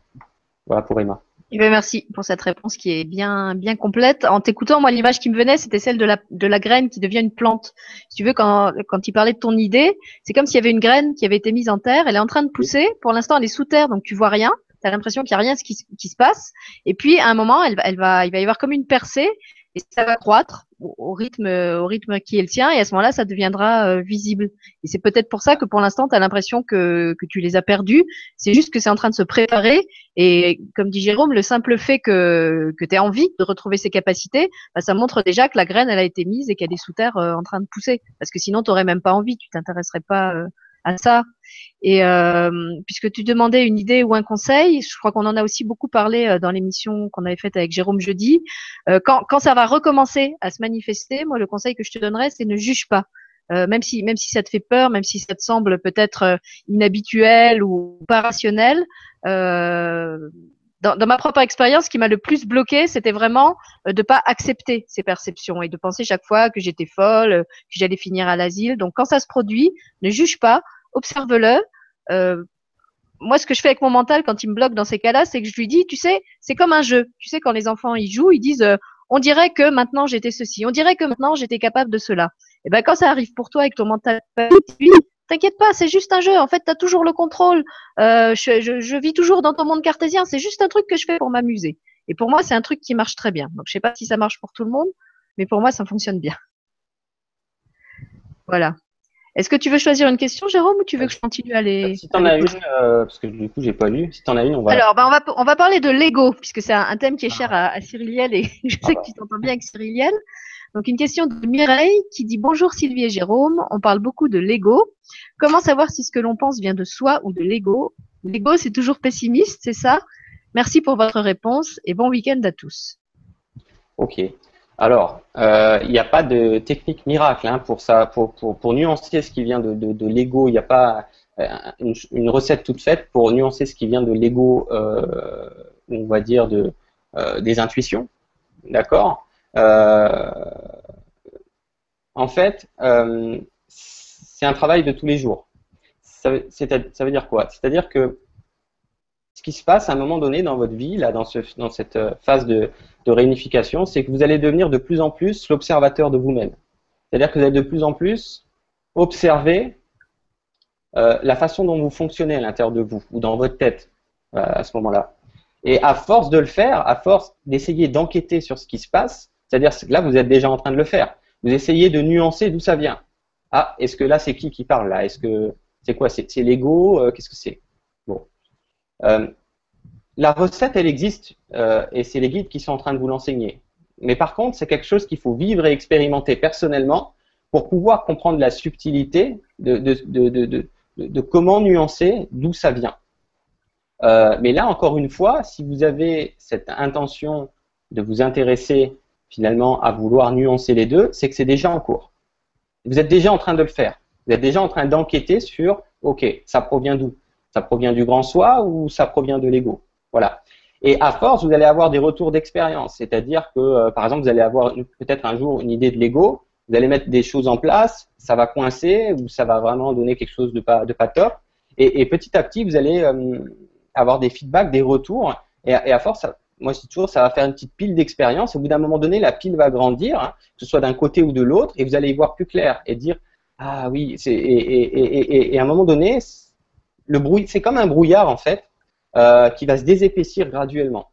voilà pour Emma. Eh ben, merci pour cette réponse qui est bien bien complète. En t'écoutant, moi l'image qui me venait, c'était celle de la de la graine qui devient une plante. Si tu veux, quand quand tu parlais de ton idée, c'est comme s'il y avait une graine qui avait été mise en terre. Elle est en train de pousser. Pour l'instant, elle est sous terre, donc tu vois rien. Tu as l'impression qu'il n'y a rien qui, qui se passe. Et puis à un moment, elle, elle va il va y avoir comme une percée et ça va croître au, rythme au rythme qui est le et à ce moment-là ça deviendra euh, visible. Et c'est peut-être pour ça que pour l'instant tu as l'impression que, que tu les as perdus. C'est juste que c'est en train de se préparer. Et comme dit Jérôme le simple fait que que tu aies envie de retrouver ces capacités bah, ça montre déjà que la graine elle a été mise et qu'elle est sous terre euh, en train de pousser. Parce que sinon tu même pas envie. Tu t'intéresserais pas euh, à ça. Et euh, puisque tu demandais une idée ou un conseil, je crois qu'on en a aussi beaucoup parlé euh, dans l'émission qu'on avait faite avec Jérôme jeudi. Euh, quand, ça va recommencer à se manifester, moi le conseil que je te donnerais, c'est ne juge pas. Même si même si ça te fait peur, même si ça te semble peut-être inhabituel ou pas rationnel, dans, ma propre expérience, ce qui m'a le plus bloqué, c'était vraiment de pas accepter ces perceptions et de penser chaque fois que j'étais folle, que j'allais finir à l'asile. Donc quand ça se produit, ne juge pas, observe-le. Euh, moi, ce que je fais avec mon mental quand il me bloque dans ces cas-là, c'est que je lui dis, tu sais, c'est comme un jeu. Tu sais, quand les enfants ils jouent, ils disent, euh, on dirait que maintenant j'étais ceci, on dirait que maintenant j'étais capable de cela. Et ben quand ça arrive pour toi avec ton mental, t'inquiète pas, c'est juste un jeu. En fait, tu as toujours le contrôle. Euh, je, vis toujours dans ton monde cartésien. C'est juste un truc que je fais pour m'amuser. Et pour moi, c'est un truc qui marche très bien. Donc, je sais pas si ça marche pour tout le monde, mais pour moi, ça fonctionne bien. Voilà. Est-ce que tu veux choisir une question, Jérôme, ou tu veux que je continue à les. Si tu en as une, euh, parce que du coup, j'ai pas lu. Si tu en as une, on va. Alors, ben, on, va, on va parler de Lego, puisque c'est un, thème qui est cher à, à Cyriliel et je sais que tu t'entends bien avec Cyriliel. Donc, une question de Mireille qui dit Bonjour Sylvie et Jérôme, on parle beaucoup de Lego. Comment savoir si ce que l'on pense vient de soi ou de Lego? Lego, c'est toujours pessimiste, c'est ça? Merci pour votre réponse et bon week-end à tous. Ok. Alors, euh, il n'y a pas de technique miracle hein, pour ça, pour, pour, pour, nuancer ce qui vient de, de, de l'ego. Il n'y a pas euh, une, une, recette toute faite pour nuancer ce qui vient de l'ego, euh, on va dire de, euh, des intuitions. D'accord? Euh, En fait, euh, c'est un travail de tous les jours. Ça, ça veut dire quoi? C'est-à-dire que ce qui se passe à un moment donné dans votre vie, là, dans, ce, dans cette phase de, réunification, c'est que vous allez devenir de plus en plus l'observateur de vous-même. C'est-à-dire que vous allez de plus en plus observer euh, la façon dont vous fonctionnez à l'intérieur de vous ou dans votre tête euh, à ce moment-là. Et à force de le faire, à force d'essayer d'enquêter sur ce qui se passe, c'est-à-dire que là, vous êtes déjà en train de le faire. Vous essayez de nuancer d'où ça vient. Ah, est-ce que là, c'est qui qui parle là? Est-ce que c'est quoi? C'est l'ego? Euh, Qu'est-ce que c'est? Euh, la recette, elle existe euh, et c'est les guides qui sont en train de vous l'enseigner. Mais par contre, c'est quelque chose qu'il faut vivre et expérimenter personnellement pour pouvoir comprendre la subtilité de, comment nuancer d'où ça vient. Euh, mais là, encore une fois, si vous avez cette intention de vous intéresser finalement à vouloir nuancer les deux, c'est que c'est déjà en cours. Vous êtes déjà en train de le faire. Vous êtes déjà en train d'enquêter sur, OK, ça provient d'où? Ça provient du grand soi ou ça provient de l'ego? Voilà. Et à force, vous allez avoir des retours d'expérience, c'est-à-dire que, euh, par exemple, vous allez avoir peut-être un jour une idée de Lego, vous allez mettre des choses en place, ça va coincer ou ça va vraiment donner quelque chose de pas, de pas top. Et, petit à petit, vous allez euh, avoir des feedbacks, des retours, et, à force, moi je dis toujours, ça va faire une petite pile d'expérience. Au bout d'un moment donné, la pile va grandir, hein, que ce soit d'un côté ou de l'autre, et vous allez y voir plus clair et dire, Ah oui, et, et, et, à un moment donné, c'est comme un brouillard en fait, euh, qui va se désépaissir graduellement.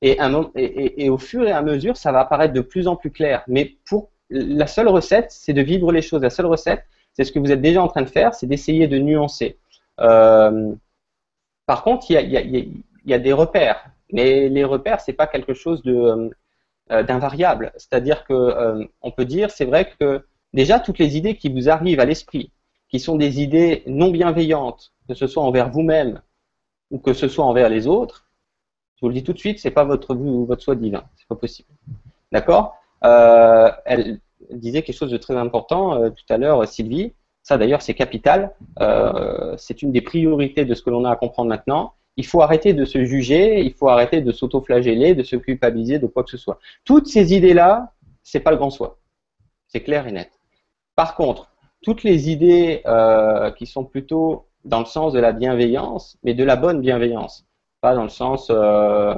Et, au fur et à mesure, ça va apparaître de plus en plus clair. Mais pour la seule recette, c'est de vivre les choses. La seule recette, c'est ce que vous êtes déjà en train de faire, c'est d'essayer de nuancer. Euh, par contre, il y a, des repères, mais les repères, c'est pas quelque chose euh, d'invariable. C'est-à-dire que on peut dire, c'est vrai que déjà toutes les idées qui vous arrivent à l'esprit, qui sont des idées non bienveillantes, que ce soit envers vous-même ou que ce soit envers les autres, je vous le dis tout de suite, c'est pas votre votre soi divin, c'est pas possible. D'accord? Euh, Elle disait quelque chose de très important euh, tout à l'heure, Sylvie. Ça d'ailleurs, c'est capital. Euh, c'est une des priorités de ce que l'on a à comprendre maintenant. Il faut arrêter de se juger, il faut arrêter de s'auto-flageller, de se culpabiliser de quoi que ce soit. Toutes ces idées-là, c'est pas le grand soi. C'est clair et net. Par contre, toutes les idées qui sont plutôt dans le sens de la bienveillance, mais de la bonne bienveillance, pas dans le sens euh,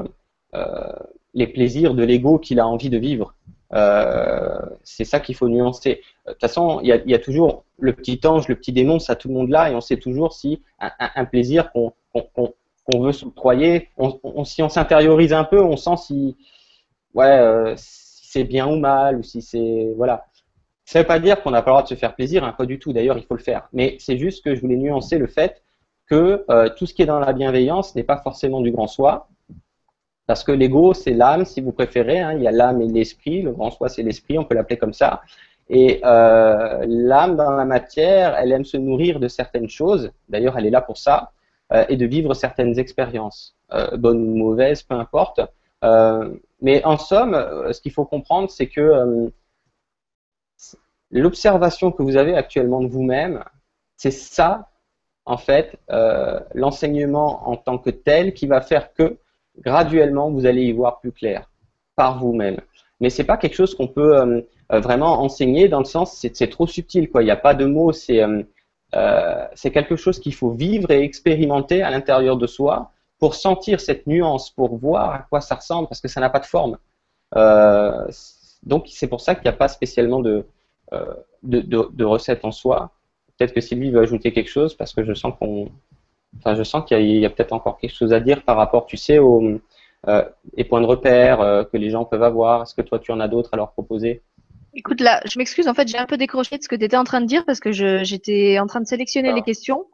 euh, les plaisirs de l'ego qu'il a envie de vivre. Euh, c'est ça qu'il faut nuancer. De toute façon, il y a, toujours le petit ange, le petit démon, ça tout le monde là, et on sait toujours si un, plaisir qu'on veut s'octroyer, on, si on s'intériorise un peu, on sent si, ouais, si c'est bien ou mal, ou si c'est, voilà. Ça ne veut pas dire qu'on n'a pas le droit de se faire plaisir, hein, pas du tout. D'ailleurs, il faut le faire. Mais c'est juste que je voulais nuancer le fait que euh, tout ce qui est dans la bienveillance n'est pas forcément du grand soi. Parce que l'ego, c'est l'âme, si vous préférez. Hein. il y a l'âme et l'esprit. Le grand soi, c'est l'esprit, on peut l'appeler comme ça. Et euh, l'âme dans la matière, elle aime se nourrir de certaines choses. D'ailleurs, elle est là pour ça. Euh, et de vivre certaines expériences, bonnes ou mauvaises, peu importe. mais en somme, ce qu'il faut comprendre, c'est que l'observation que vous avez actuellement de vous-même, c'est ça, en fait, euh, l'enseignement en tant que tel qui va faire que graduellement vous allez y voir plus clair par vous-même. Mais c'est pas quelque chose qu'on peut euh, euh, vraiment enseigner dans le sens c'est, trop subtil quoi. Il n'y a pas de mots. C'est quelque chose qu'il faut vivre et expérimenter à l'intérieur de soi pour sentir cette nuance, pour voir à quoi ça ressemble parce que ça n'a pas de forme. donc c'est pour ça qu'il n'y a pas spécialement de euh, de, de, recettes en soi. Peut-être que Sylvie veut ajouter quelque chose parce que je sens qu'on, enfin, je sens qu'il y a, peut-être encore quelque chose à dire par rapport, tu sais, aux, euh, points de repère euh, que les gens peuvent avoir. Est-ce que toi, tu en as d'autres à leur proposer? Écoute, là, je m'excuse, en fait, j'ai un peu décroché de ce que tu étais en train de dire parce que j'étais en train de sélectionner les questions.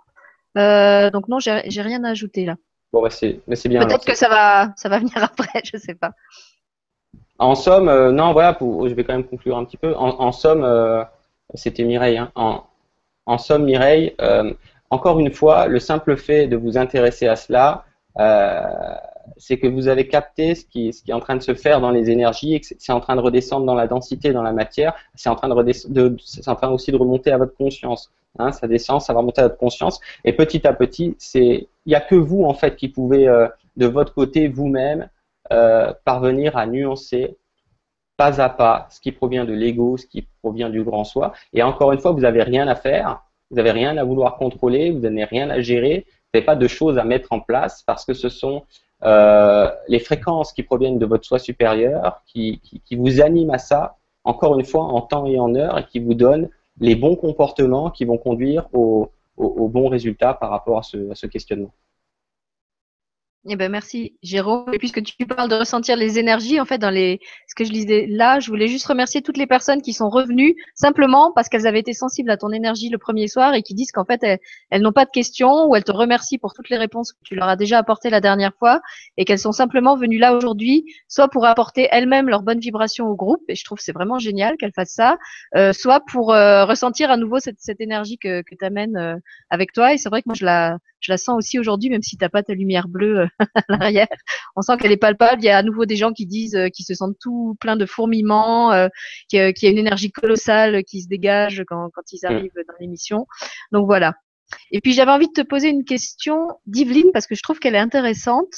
donc non, j'ai rien à ajouter là. Bon, bah, c'est bien. Peut-être que ça va, ça va venir après, je sais pas. En somme, euh, non, voilà, je vais quand même conclure un petit peu. En, somme, euh, c'était Mireille. Hein. En, somme, Mireille, euh, encore une fois, le simple fait de vous intéresser à cela, c'est que vous avez capté ce qui, ce qui est en train de se faire dans les énergies et que c'est en train de redescendre dans la densité, dans la matière. C'est en train de, de c'est en train aussi de remonter à votre conscience. Hein, ça descend, ça va remonter à votre conscience. Et petit à petit, c'est, il n'y a que vous en fait qui pouvez, de votre côté, vous-même, euh, parvenir à nuancer pas à pas ce qui provient de l'ego, ce qui provient du grand soi. Et encore une fois, vous n'avez rien à faire, vous n'avez rien à vouloir contrôler, vous n'avez rien à gérer, vous n'avez pas de choses à mettre en place parce que ce sont euh, les fréquences qui proviennent de votre soi supérieur qui, vous animent à ça, encore une fois, en temps et en heure, et qui vous donnent les bons comportements qui vont conduire au, au, bons résultats par rapport à ce questionnement. Eh ben merci Jérôme. Et puisque tu parles de ressentir les énergies, en fait, dans les ce que je lisais là, je voulais juste remercier toutes les personnes qui sont revenues simplement parce qu'elles avaient été sensibles à ton énergie le premier soir et qui disent qu'en fait elles, n'ont pas de questions ou elles te remercient pour toutes les réponses que tu leur as déjà apportées la dernière fois et qu'elles sont simplement venues là aujourd'hui, soit pour apporter elles-mêmes leur bonne vibration au groupe et je trouve c'est vraiment génial qu'elles fassent ça, euh, soit pour euh, ressentir à nouveau cette, cette énergie que, que tu amènes euh, avec toi et c'est vrai que moi je la je la sens aussi aujourd'hui, même si t'as pas ta lumière bleue euh, à l'arrière. On sent qu'elle est palpable. Il y a à nouveau des gens qui disent, euh, qui se sentent tout plein de fourmillements, euh, qu'il y a une énergie colossale qui se dégage quand, quand ils arrivent dans l'émission. Donc voilà. Et puis j'avais envie de te poser une question d'Yveline parce que je trouve qu'elle est intéressante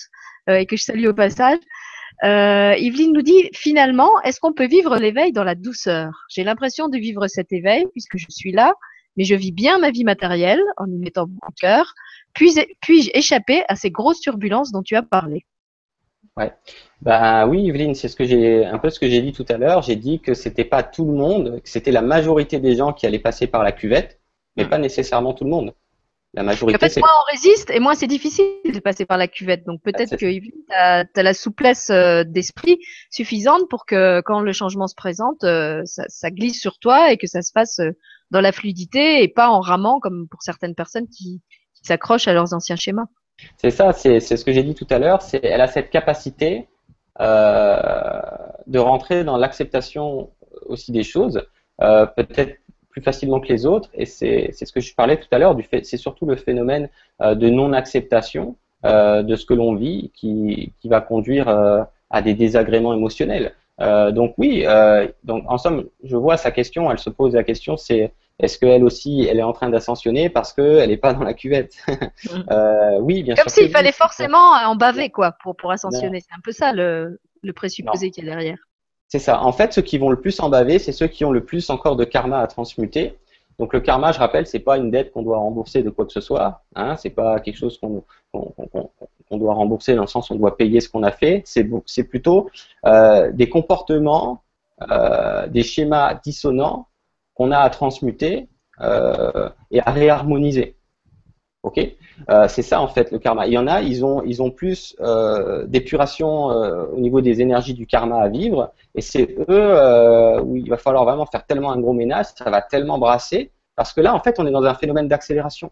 et que je salue au passage. Euh, Yveline nous dit finalement, est-ce qu'on peut vivre l'éveil dans la douceur? J'ai l'impression de vivre cet éveil puisque je suis là, mais je vis bien ma vie matérielle en y mettant beaucoup de cœur. Puis-je échapper à ces grosses turbulences dont tu as parlé? Ouais. Bah oui, Yveline, c'est ce que j'ai un peu ce que j'ai dit tout à l'heure. J'ai dit que c'était pas tout le monde, que c'était la majorité des gens qui allaient passer par la cuvette, mais hmm. pas nécessairement tout le monde. La majorité. En fait, moins on résiste et moins c'est difficile de passer par la cuvette. Donc peut-être que tu as, la souplesse euh, d'esprit suffisante pour que quand le changement se présente, euh, ça, glisse sur toi et que ça se fasse euh, dans la fluidité et pas en ramant comme pour certaines personnes qui, s'accrochent à leurs anciens schémas. C'est ça, c'est ce que j'ai dit tout à l'heure. Elle a cette capacité euh, de rentrer dans l'acceptation aussi des choses, euh, peut-être plus facilement que les autres. Et c'est ce que je parlais tout à l'heure. C'est surtout le phénomène euh, de non-acceptation de ce que l'on vit qui va conduire à des désagréments émotionnels. Donc oui, donc en somme, je vois sa question. Elle se pose la question, c'est est-ce qu'elle aussi, elle est en train d'ascensionner parce qu'elle n'est pas dans la cuvette mm. euh, Oui, bien sûr. Comme s'il fallait forcément en baver quoi, pour, pour ascensionner. C'est un peu ça le, le présupposé qui est derrière. C'est ça. En fait, ceux qui vont le plus en baver, c'est ceux qui ont le plus encore de karma à transmuter. Donc le karma, je rappelle, c'est pas une dette qu'on doit rembourser de quoi que ce soit. Hein, c'est pas quelque chose qu'on doit rembourser dans le sens où on doit payer ce qu'on a fait. C'est plutôt euh, des comportements, euh, des schémas dissonants qu'on a à transmuter euh, et à réharmoniser. Euh, c'est ça en fait le karma. Il y en a, ils ont, ils ont plus euh, d'épuration au niveau des énergies du karma à vivre, et c'est eux où il va falloir vraiment faire tellement un gros ménage, ça va tellement brasser, parce que là en fait on est dans un phénomène d'accélération.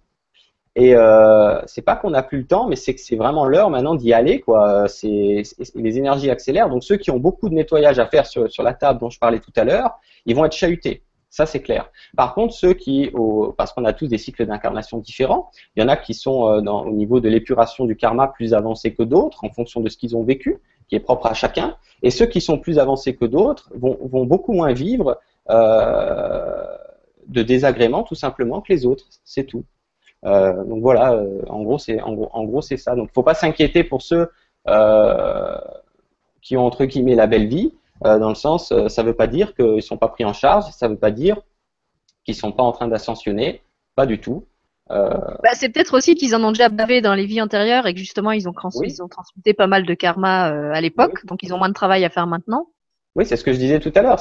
Et euh, c'est pas qu'on n'a plus le temps, mais c'est que c'est vraiment l'heure maintenant d'y aller. Quoi. Les énergies accélèrent. Donc ceux qui ont beaucoup de nettoyage à faire sur, sur la table dont je parlais tout à l'heure, ils vont être chahutés. Ça, c'est clair. Par contre, ceux qui, parce qu'on a tous des cycles d'incarnation différents, il y en a qui sont euh, au niveau de l'épuration du karma plus avancés que d'autres, en fonction de ce qu'ils ont vécu, qui est propre à chacun. Et ceux qui sont plus avancés que d'autres vont, beaucoup moins vivre euh, de désagréments, tout simplement, que les autres. C'est tout. Euh, donc voilà, en gros, c'est en gros, c'est ça. Donc, il ne faut pas s'inquiéter pour ceux qui ont entre guillemets la belle vie. Euh, dans le sens, euh, ça ne veut pas dire qu'ils ne sont pas pris en charge, ça ne veut pas dire qu'ils ne sont pas en train d'ascensionner, pas du tout. Euh, bah, c'est peut-être aussi qu'ils en ont déjà bavé dans les vies antérieures et que justement ils ont, ils ont transmuté pas mal de karma à l'époque, donc ils ont moins de travail à faire maintenant. Oui, c'est ce que je disais tout à l'heure.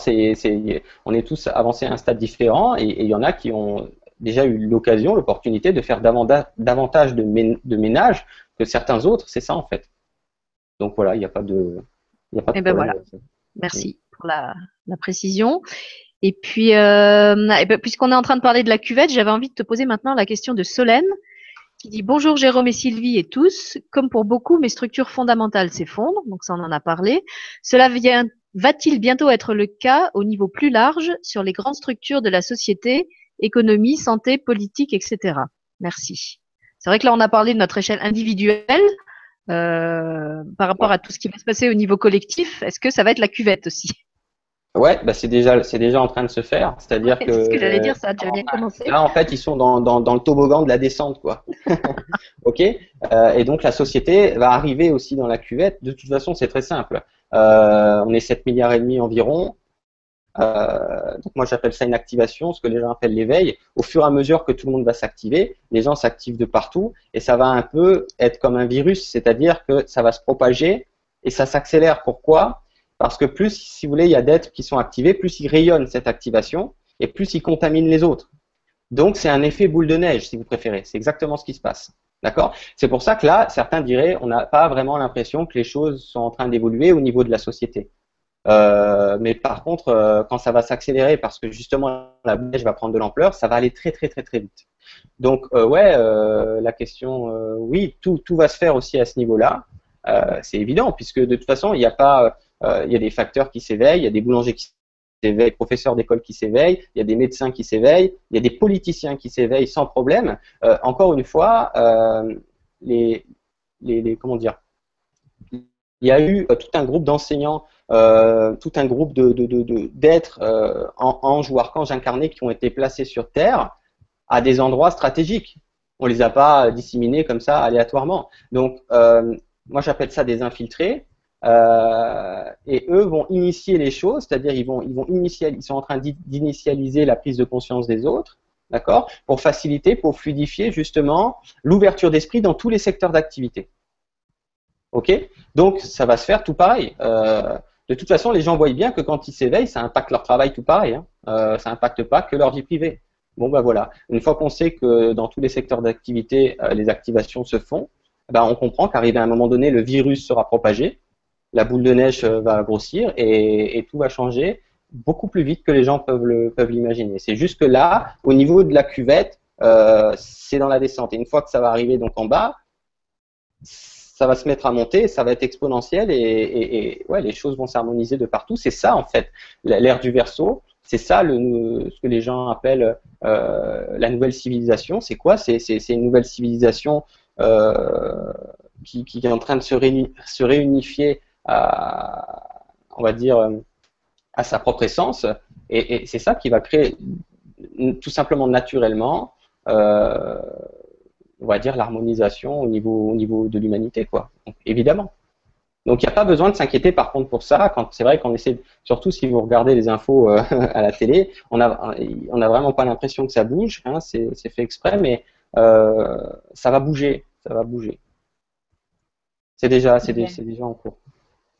On est tous avancés à un stade différent et il y en a qui ont déjà eu l'occasion, l'opportunité de faire davantage de, de ménage que certains autres. C'est ça en fait. Donc voilà, il n'y a pas de, y a pas de eh ben voilà. Merci pour la, précision. Et puis, euh, ben, puisqu'on est en train de parler de la cuvette, j'avais envie de te poser maintenant la question de Solène, qui dit Bonjour Jérôme et Sylvie et tous. Comme pour beaucoup, mes structures fondamentales s'effondrent, donc ça on en a parlé. Cela va-t-il bientôt être le cas au niveau plus large sur les grandes structures de la société, économie, santé, politique, etc. Merci. C'est vrai que là on a parlé de notre échelle individuelle, euh, par rapport à tout ce qui va se passer au niveau collectif, est-ce que ça va être la cuvette aussi? Ouais, bah c'est déjà c'est déjà en train de se faire, c'est-à-dire que. C'est ce que j'allais dire, ça a déjà bien commencé. Là, en fait, ils sont dans, dans, dans le toboggan de la descente, quoi. ok? Euh, et donc la société va arriver aussi dans la cuvette. De toute façon, c'est très simple. Euh, on est 7 milliards et demi environ. Euh, donc moi j'appelle ça une activation, ce que les gens appellent l'éveil. Au fur et à mesure que tout le monde va s'activer, les gens s'activent de partout et ça va un peu être comme un virus, c'est-à-dire que ça va se propager et ça s'accélère. Pourquoi? Parce que plus, si vous voulez, il y a d'êtres qui sont activés, plus ils rayonnent cette activation et plus ils contaminent les autres. Donc c'est un effet boule de neige, si vous préférez. C'est exactement ce qui se passe. D'accord? C'est pour ça que là, certains diraient, on n'a pas vraiment l'impression que les choses sont en train d'évoluer au niveau de la société. Euh, mais par contre, euh, quand ça va s'accélérer, parce que justement la neige va prendre de l'ampleur, ça va aller très très très très vite. Donc euh, ouais, la question, oui, tout, tout va se faire aussi à ce niveau-là. c'est évident, puisque de toute façon, il n'y a pas, il y a des facteurs qui s'éveillent, il y a des boulangers qui s'éveillent, des professeurs d'école qui s'éveillent, il y a des médecins qui s'éveillent, il y a des politiciens qui s'éveillent sans problème. encore une fois, les, les, comment dire, il y a eu tout un groupe d'enseignants euh, tout un groupe de, d'êtres euh, en, anges ou archanges incarnés qui ont été placés sur Terre à des endroits stratégiques. On les a pas disséminés comme ça aléatoirement. Donc, euh, moi j'appelle ça des infiltrés. et eux vont initier les choses, c'est-à-dire ils vont, ils vont initier, ils sont en train d'initialiser la prise de conscience des autres, d'accord, pour faciliter, pour fluidifier justement l'ouverture d'esprit dans tous les secteurs d'activité. Ok Donc, ça va se faire tout pareil. Euh, de toute façon, les gens voient bien que quand ils s'éveillent, ça impacte leur travail tout pareil. Hein. Euh, ça impacte pas que leur vie privée. Bon, bah voilà. Une fois qu'on sait que dans tous les secteurs d'activité, euh, les activations se font, bah, on comprend qu'arrivé à un moment donné, le virus sera propagé, la boule de neige va grossir et, tout va changer beaucoup plus vite que les gens peuvent l'imaginer. C'est juste que là, au niveau de la cuvette, c'est dans la descente. Et une fois que ça va arriver donc en bas, ça va se mettre à monter, ça va être exponentiel et, ouais, les choses vont s'harmoniser de partout. C'est ça en fait, l'ère du verso. C'est ça ce que les gens appellent euh, la nouvelle civilisation. C'est quoi? C'est une nouvelle civilisation euh, qui, est en train de se, réuni, se réunifier à, on va dire, à sa propre essence. Et, et c'est ça qui va créer tout simplement naturellement euh, on va dire, l'harmonisation au niveau, au niveau de l'humanité, quoi. évidemment. Donc il n'y a pas besoin de s'inquiéter par contre pour ça. Quand c'est vrai qu'on essaie, surtout si vous regardez les infos euh, à la télé, on a, on a vraiment pas l'impression que ça bouge. Hein, c'est fait exprès, mais euh, ça va bouger, ça va bouger. C'est déjà, c'est déjà en cours.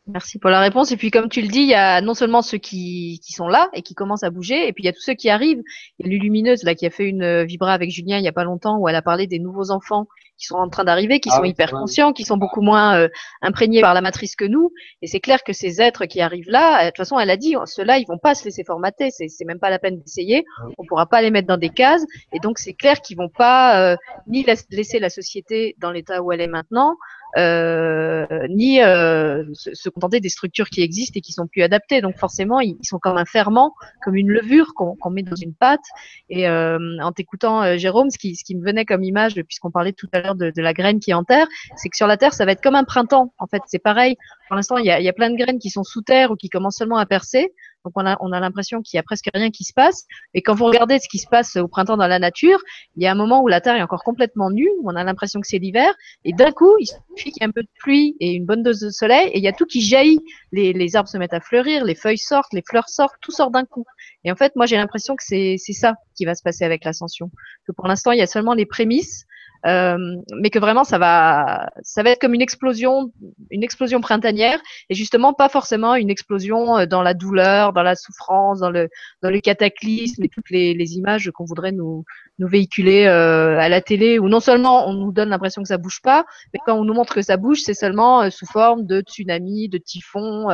Merci pour la réponse. Et puis, comme tu le dis, il y a non seulement ceux qui, qui sont là et qui commencent à bouger, et puis il y a tous ceux qui arrivent. Il y a Lulumineuse là qui a fait une euh, vibra avec Julien il y a pas longtemps où elle a parlé des nouveaux enfants qui sont en train d'arriver, qui ah sont hyper conscients, qui sont beaucoup moins euh, imprégnés par la matrice que nous. Et c'est clair que ces êtres qui arrivent là, euh, de toute façon, elle a dit, ceux-là, ils vont pas se laisser formater. C'est, c'est même pas la peine d'essayer. On pourra pas les mettre dans des cases. Et donc, c'est clair qu'ils vont pas ni laisser la société dans l'état où elle est maintenant, ni euh, se, contenter des structures qui existent et qui sont plus adaptées. Donc forcément, ils, sont comme un ferment, comme une levure qu'on met dans une pâte. Et euh, en t'écoutant, Jérôme, ce qui, ce qui me venait comme image, puisqu'on parlait tout à l'heure de, de, la graine qui est en terre, c'est que sur la terre, ça va être comme un printemps. En fait, c'est pareil. Pour l'instant, il y a, y a plein de graines qui sont sous terre ou qui commencent seulement à percer. Donc on a, on a l'impression qu'il y a presque rien qui se passe. Et quand vous regardez ce qui se passe au printemps dans la nature, il y a un moment où la terre est encore complètement nue, où on a l'impression que c'est l'hiver, et d'un coup, il suffit qu'il y ait un peu de pluie et une bonne dose de soleil, et il y a tout qui jaillit. Les, les arbres se mettent à fleurir, les feuilles sortent, les fleurs sortent, tout sort d'un coup. Et en fait, moi j'ai l'impression que c'est ça qui va se passer avec l'ascension. Que pour l'instant, il y a seulement les prémices euh, mais que vraiment ça va, ça va être comme une explosion, une explosion printanière, et justement pas forcément une explosion euh, dans la douleur, dans la souffrance, dans le, dans le cataclysme et toutes les, les images qu'on voudrait nous, nous véhiculer euh, à la télé, où non seulement on nous donne l'impression que ça bouge pas, mais quand on nous montre que ça bouge, c'est seulement euh, sous forme de tsunami, de typhon,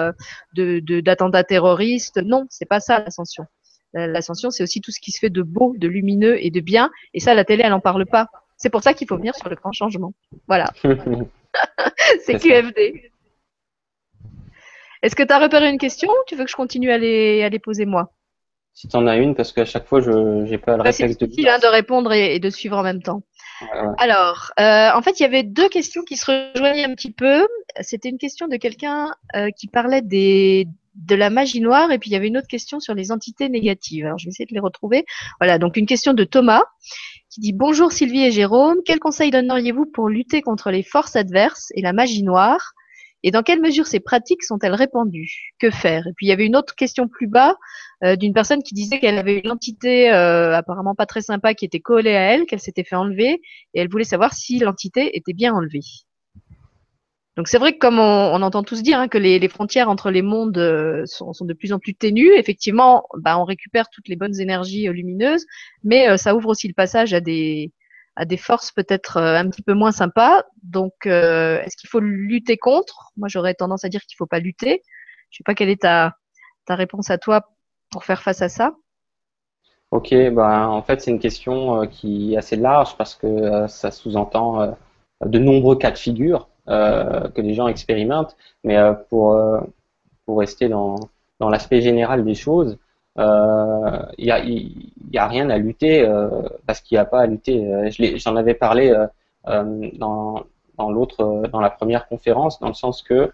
de d'attentats terroristes. Non, c'est pas ça l'ascension. L'ascension, c'est aussi tout ce qui se fait de beau, de lumineux et de bien. Et ça, la télé, elle en parle pas. C'est pour ça qu'il faut venir sur le grand changement. Voilà. c'est QFD. Est-ce que tu as repéré une question ou tu veux que je continue à les, à les poser moi? Si tu en as une, parce qu'à chaque fois, je n'ai pas le réflexe de. C'est difficile hein, de répondre et, de suivre en même temps. Alors, euh, en fait, il y avait deux questions qui se rejoignaient un petit peu. C'était une question de quelqu'un euh, qui parlait des, de la magie noire et puis il y avait une autre question sur les entités négatives. Alors, je vais essayer de les retrouver. Voilà, donc une question de Thomas qui dit Bonjour Sylvie et Jérôme, quels conseils donneriez-vous pour lutter contre les forces adverses et la magie noire Et dans quelle mesure ces pratiques sont-elles répandues? Que faire? Et puis il y avait une autre question plus bas euh, d'une personne qui disait qu'elle avait une entité euh, apparemment pas très sympa qui était collée à elle, qu'elle s'était fait enlever, et elle voulait savoir si l'entité était bien enlevée. Donc c'est vrai que comme on, entend tous dire hein, que les, frontières entre les mondes euh, sont, de plus en plus ténues, effectivement, bah, on récupère toutes les bonnes énergies euh, lumineuses, mais euh, ça ouvre aussi le passage à des à des forces peut-être un petit peu moins sympas. Donc est-ce qu'il faut lutter contre? Moi j'aurais tendance à dire qu'il faut pas lutter. Je sais pas quelle est ta ta réponse à toi pour faire face à ça. Ok, bah en fait c'est une question qui est assez large parce que ça sous-entend de nombreux cas de figure. Euh, que les gens expérimentent. Mais euh, pour, euh, pour rester dans, dans l'aspect général des choses, il n'y a, a rien à lutter parce qu'il n'y a pas à lutter. J'en avais parlé dans, dans dans la première conférence, dans le sens que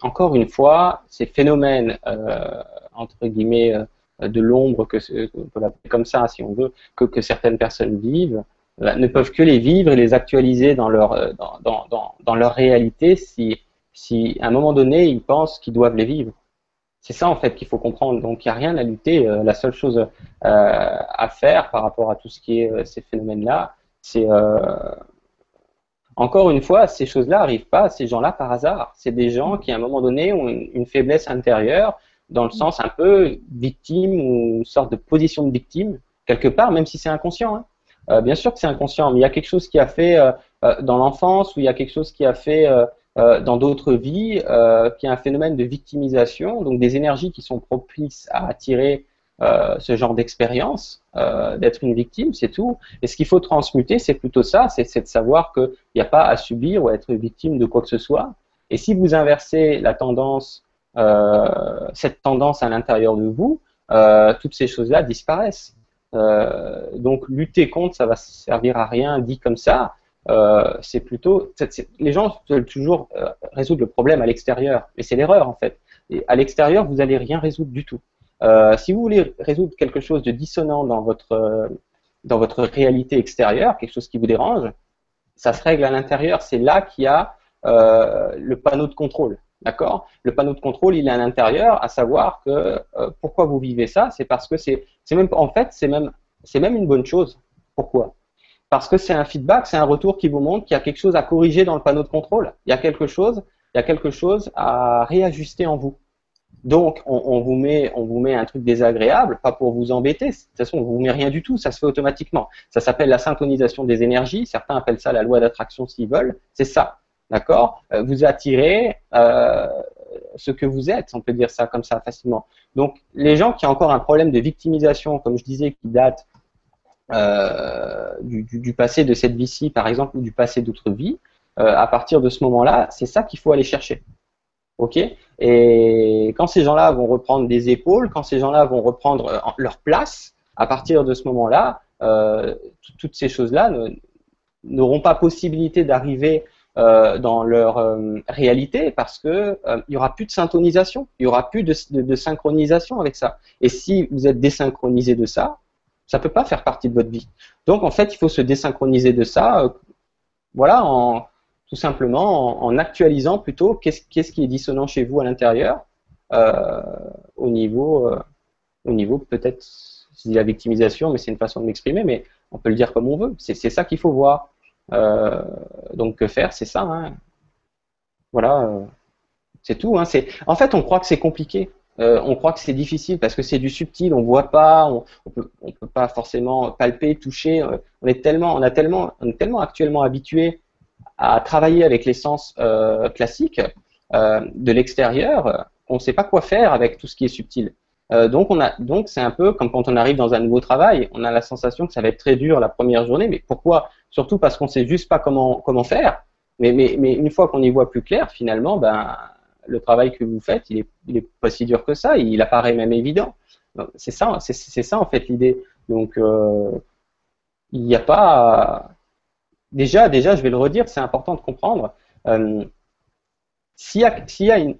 encore une fois, ces phénomènes entre guillemets de l'ombre que on peut l'appeler comme ça si on veut que, que certaines personnes vivent ne peuvent que les vivre et les actualiser dans leur, euh, dans, dans, dans, leur réalité si, si à un moment donné ils pensent qu'ils doivent les vivre. C'est ça en fait qu'il faut comprendre. Donc il n'y a rien à lutter. Euh, la seule chose euh, à faire par rapport à tout ce qui est ces phénomènes-là, c'est Encore une fois, ces choses-là n'arrivent pas à ces gens-là par hasard. C'est des gens qui, à un moment donné, ont une, faiblesse intérieure, dans le sens un peu victime ou une sorte de position de victime, quelque part, même si c'est inconscient. Hein. Euh, bien sûr que c'est inconscient, mais il y a quelque chose qui a fait euh, euh, dans l'enfance ou il y a quelque chose qui a fait dans d'autres vies, qui est un phénomène de victimisation, donc des énergies qui sont propices à attirer ce genre d'expérience, d'être une victime, c'est tout. Et ce qu'il faut transmuter, c'est plutôt ça, c'est de savoir qu'il n'y a pas à subir ou à être victime de quoi que ce soit. Et si vous inversez la tendance, cette tendance à l'intérieur de vous, toutes ces choses-là disparaissent. Euh, donc lutter contre, ça va servir à rien dit comme ça. Euh, c'est plutôt, les gens veulent toujours euh, résoudre le problème à l'extérieur, mais c'est l'erreur en fait. À l'extérieur, vous allez rien résoudre du tout. si vous voulez résoudre quelque chose de dissonant dans votre dans votre réalité extérieure, quelque chose qui vous dérange, ça se règle à l'intérieur. C'est là qu'il y a le panneau de contrôle. D'accord? Le panneau de contrôle, il est à l'intérieur, à savoir que euh, pourquoi vous vivez ça, c'est parce que c'est même en fait c'est même une bonne chose. Pourquoi? Parce que c'est un feedback, c'est un retour qui vous montre qu'il y a quelque chose à corriger dans le panneau de contrôle. Il y a quelque chose, à réajuster en vous. Donc on, vous met un truc désagréable, pas pour vous embêter. De toute façon, on vous met rien du tout, ça se fait automatiquement. Ça s'appelle la syntonisation des énergies. Certains appellent ça la loi d'attraction s'ils veulent. C'est ça. D'accord? Euh, Vous attirez euh, ce que vous êtes, on peut dire ça comme ça facilement. Donc, les gens qui ont encore un problème de victimisation, comme je disais, qui date euh, du, passé de cette vie-ci, par exemple, ou du passé d'autres vies, à partir de ce moment-là, c'est ça qu'il faut aller chercher. Ok? Et quand ces gens-là vont reprendre des épaules, quand ces gens-là vont reprendre leur place, à partir de ce moment-là, toutes ces choses-là n'auront pas possibilité d'arriver euh, dans leur euh, réalité parce que euh, il y aura plus de syntonisation, il y aura plus de, synchronisation avec ça. Et si vous êtes désynchronisé de ça, ça peut pas faire partie de votre vie. Donc en fait, il faut se désynchroniser de ça, voilà, en tout simplement en, actualisant plutôt qu'est-ce qu'est-ce qui est dissonant chez vous à l'intérieur, au niveau, au niveau peut-être c'est la victimisation, mais c'est une façon de m'exprimer, mais on peut le dire comme on veut. C'est ça qu'il faut voir. Euh, donc que faire C'est ça. Hein. Voilà, euh, c'est tout. Hein. En fait, on croit que c'est compliqué. Euh, on croit que c'est difficile parce que c'est du subtil, on voit pas, on, on, peut, on pas forcément palper, toucher. on est tellement, on a tellement, on est tellement actuellement habitué à travailler avec l'essence euh, classique euh, de l'extérieur qu'on ne sait pas quoi faire avec tout ce qui est subtil. Donc on a, donc c'est un peu comme quand on arrive dans un nouveau travail, on a la sensation que ça va être très dur la première journée, mais pourquoi Surtout parce qu'on sait juste pas comment faire. Mais, une fois qu'on y voit plus clair, finalement, ben le travail que vous faites, il est, il pas si dur que ça, il apparaît même évident. C'est ça, c'est ça en fait l'idée. Donc euh, il n'y a pas déjà, déjà, je vais le redire, c'est important de comprendre. Euh, s'il y a, s'il y a une,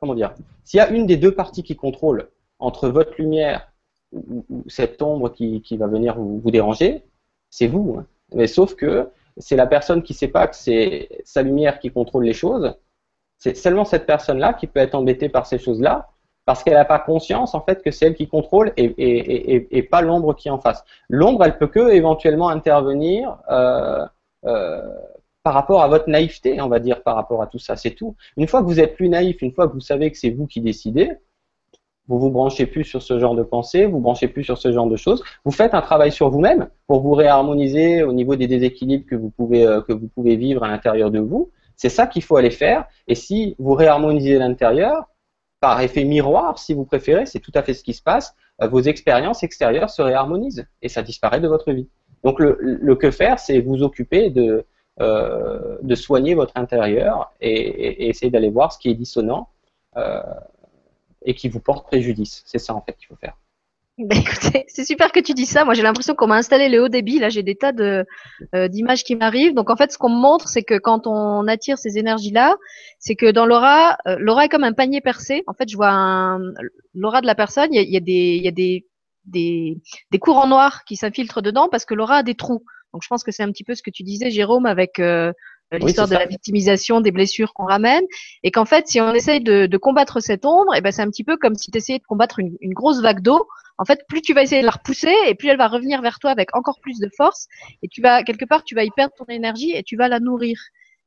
comment dire, s'il y a une des deux parties qui contrôle entre votre lumière ou, cette ombre qui, va venir vous, vous déranger, c'est vous. Hein. Mais sauf que c'est la personne qui ne sait pas que c'est sa lumière qui contrôle les choses. C'est seulement cette personne-là qui peut être embêtée par ces choses-là parce qu'elle n'a pas conscience en fait que c'est elle qui contrôle et, pas l'ombre qui est en face. L'ombre, elle peut que éventuellement intervenir euh, euh, par rapport à votre naïveté, on va dire, par rapport à tout ça, c'est tout. Une fois que vous êtes plus naïf, une fois que vous savez que c'est vous qui décidez, vous vous branchez plus sur ce genre de pensée, vous branchez plus sur ce genre de choses. Vous faites un travail sur vous-même pour vous réharmoniser au niveau des déséquilibres que vous pouvez euh, que vous pouvez vivre à l'intérieur de vous. C'est ça qu'il faut aller faire. Et si vous réharmonisez l'intérieur, par effet miroir, si vous préférez, c'est tout à fait ce qui se passe. Euh, vos expériences extérieures se réharmonisent et ça disparaît de votre vie. Donc le, le que faire, c'est vous occuper de euh, de soigner votre intérieur et, et, et essayer d'aller voir ce qui est dissonant. Euh, et qui vous porte préjudice. C'est ça en fait qu'il faut faire. Ben écoutez, c'est super que tu dis ça. Moi, j'ai l'impression qu'on m'a installé le haut débit. Là, j'ai des tas de euh, d'images qui m'arrivent. Donc, en fait, ce qu'on me montre, c'est que quand on attire ces énergies-là, c'est que dans l'aura, euh, l'aura est comme un panier percé. En fait, je vois l'aura de la personne. Il y a, y a, des, y a des, des courants noirs qui s'infiltrent dedans parce que l'aura a des trous. Donc, je pense que c'est un petit peu ce que tu disais, Jérôme, avec euh, l'histoire de la victimisation des blessures qu'on ramène, et qu'en fait, si on essaye de, de combattre cette ombre, et eh ben c'est un petit peu comme si tu essayais de combattre une, une grosse vague d'eau en fait, plus tu vas essayer de la repousser et plus elle va revenir vers toi avec encore plus de force. Et tu vas, quelque part, tu vas y perdre ton énergie et tu vas la nourrir.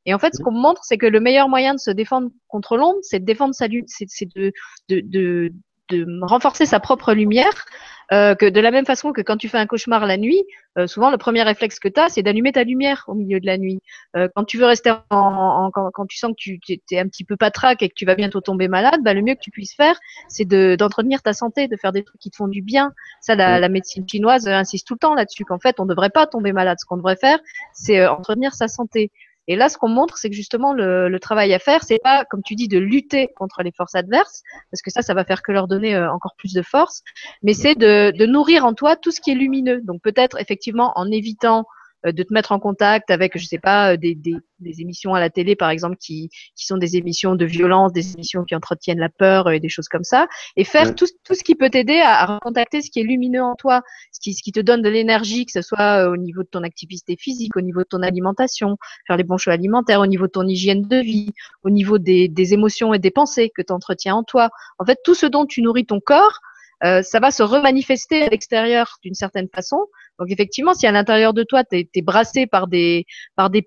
Et en fait, ce qu'on montre, c'est que le meilleur moyen de se défendre contre l'ombre, c'est de défendre sa c'est de, de, de, de renforcer sa propre lumière euh, que de la même façon que quand tu fais un cauchemar la nuit, euh, souvent le premier réflexe que tu as, c'est d'allumer ta lumière au milieu de la nuit. Euh, quand tu veux rester en, quand, quand, tu sens que tu es un petit peu patraque et que tu vas bientôt tomber malade, bah, le mieux que tu puisses faire, c'est d'entretenir ta santé, de faire des trucs qui te font du bien. Ça, la, la médecine chinoise insiste tout le temps là-dessus, qu'en fait, on ne devrait pas tomber malade. Ce qu'on devrait faire, c'est entretenir sa santé. Et là, ce qu'on montre, c'est que justement, le, travail à faire, c'est pas, comme tu dis, de lutter contre les forces adverses, parce que ça, ça va faire que leur donner euh, encore plus de force, mais c'est de, nourrir en toi tout ce qui est lumineux. Donc peut-être effectivement en évitant de te mettre en contact avec, je sais pas, euh, des, des, des, émissions à la télé, par exemple, qui, qui sont des émissions de violence, des émissions qui entretiennent la peur et des choses comme ça, et faire tout, tout ce qui peut t'aider à, à recontacter ce qui est lumineux en toi, ce qui, ce qui te donne de l'énergie, que ce soit euh, au niveau de ton activité physique, au niveau de ton alimentation, faire les bons choix alimentaires, au niveau de ton hygiène de vie, au niveau des, des émotions et des pensées que tu entretiens en toi. En fait, tout ce dont tu nourris ton corps, euh, ça va se remanifester à l'extérieur d'une certaine façon. Donc effectivement, si à l'intérieur de toi, tu es, brassé par des,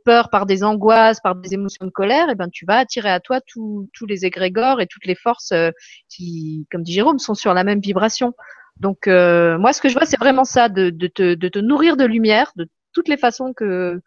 peurs, par des angoisses, par des émotions de colère, et eh ben, tu vas attirer à toi tous les égrégores et toutes les forces euh, qui, comme dit Jérôme, sont sur la même vibration. Donc euh, moi, ce que je vois, c'est vraiment ça, de, te, nourrir de lumière, de toutes les façons que,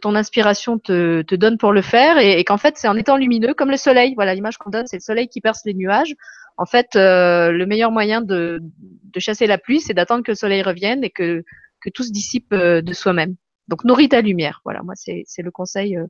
ton inspiration te, te, donne pour le faire et, et qu'en fait c'est en étant lumineux comme le soleil. Voilà l'image qu'on donne, c'est le soleil qui perce les nuages en fait, euh, le meilleur moyen de, de chasser la pluie, c'est d'attendre que le soleil revienne et que, que tout se dissipe euh, de soi-même. Donc, nourris ta lumière. Voilà, moi, c'est le conseil euh,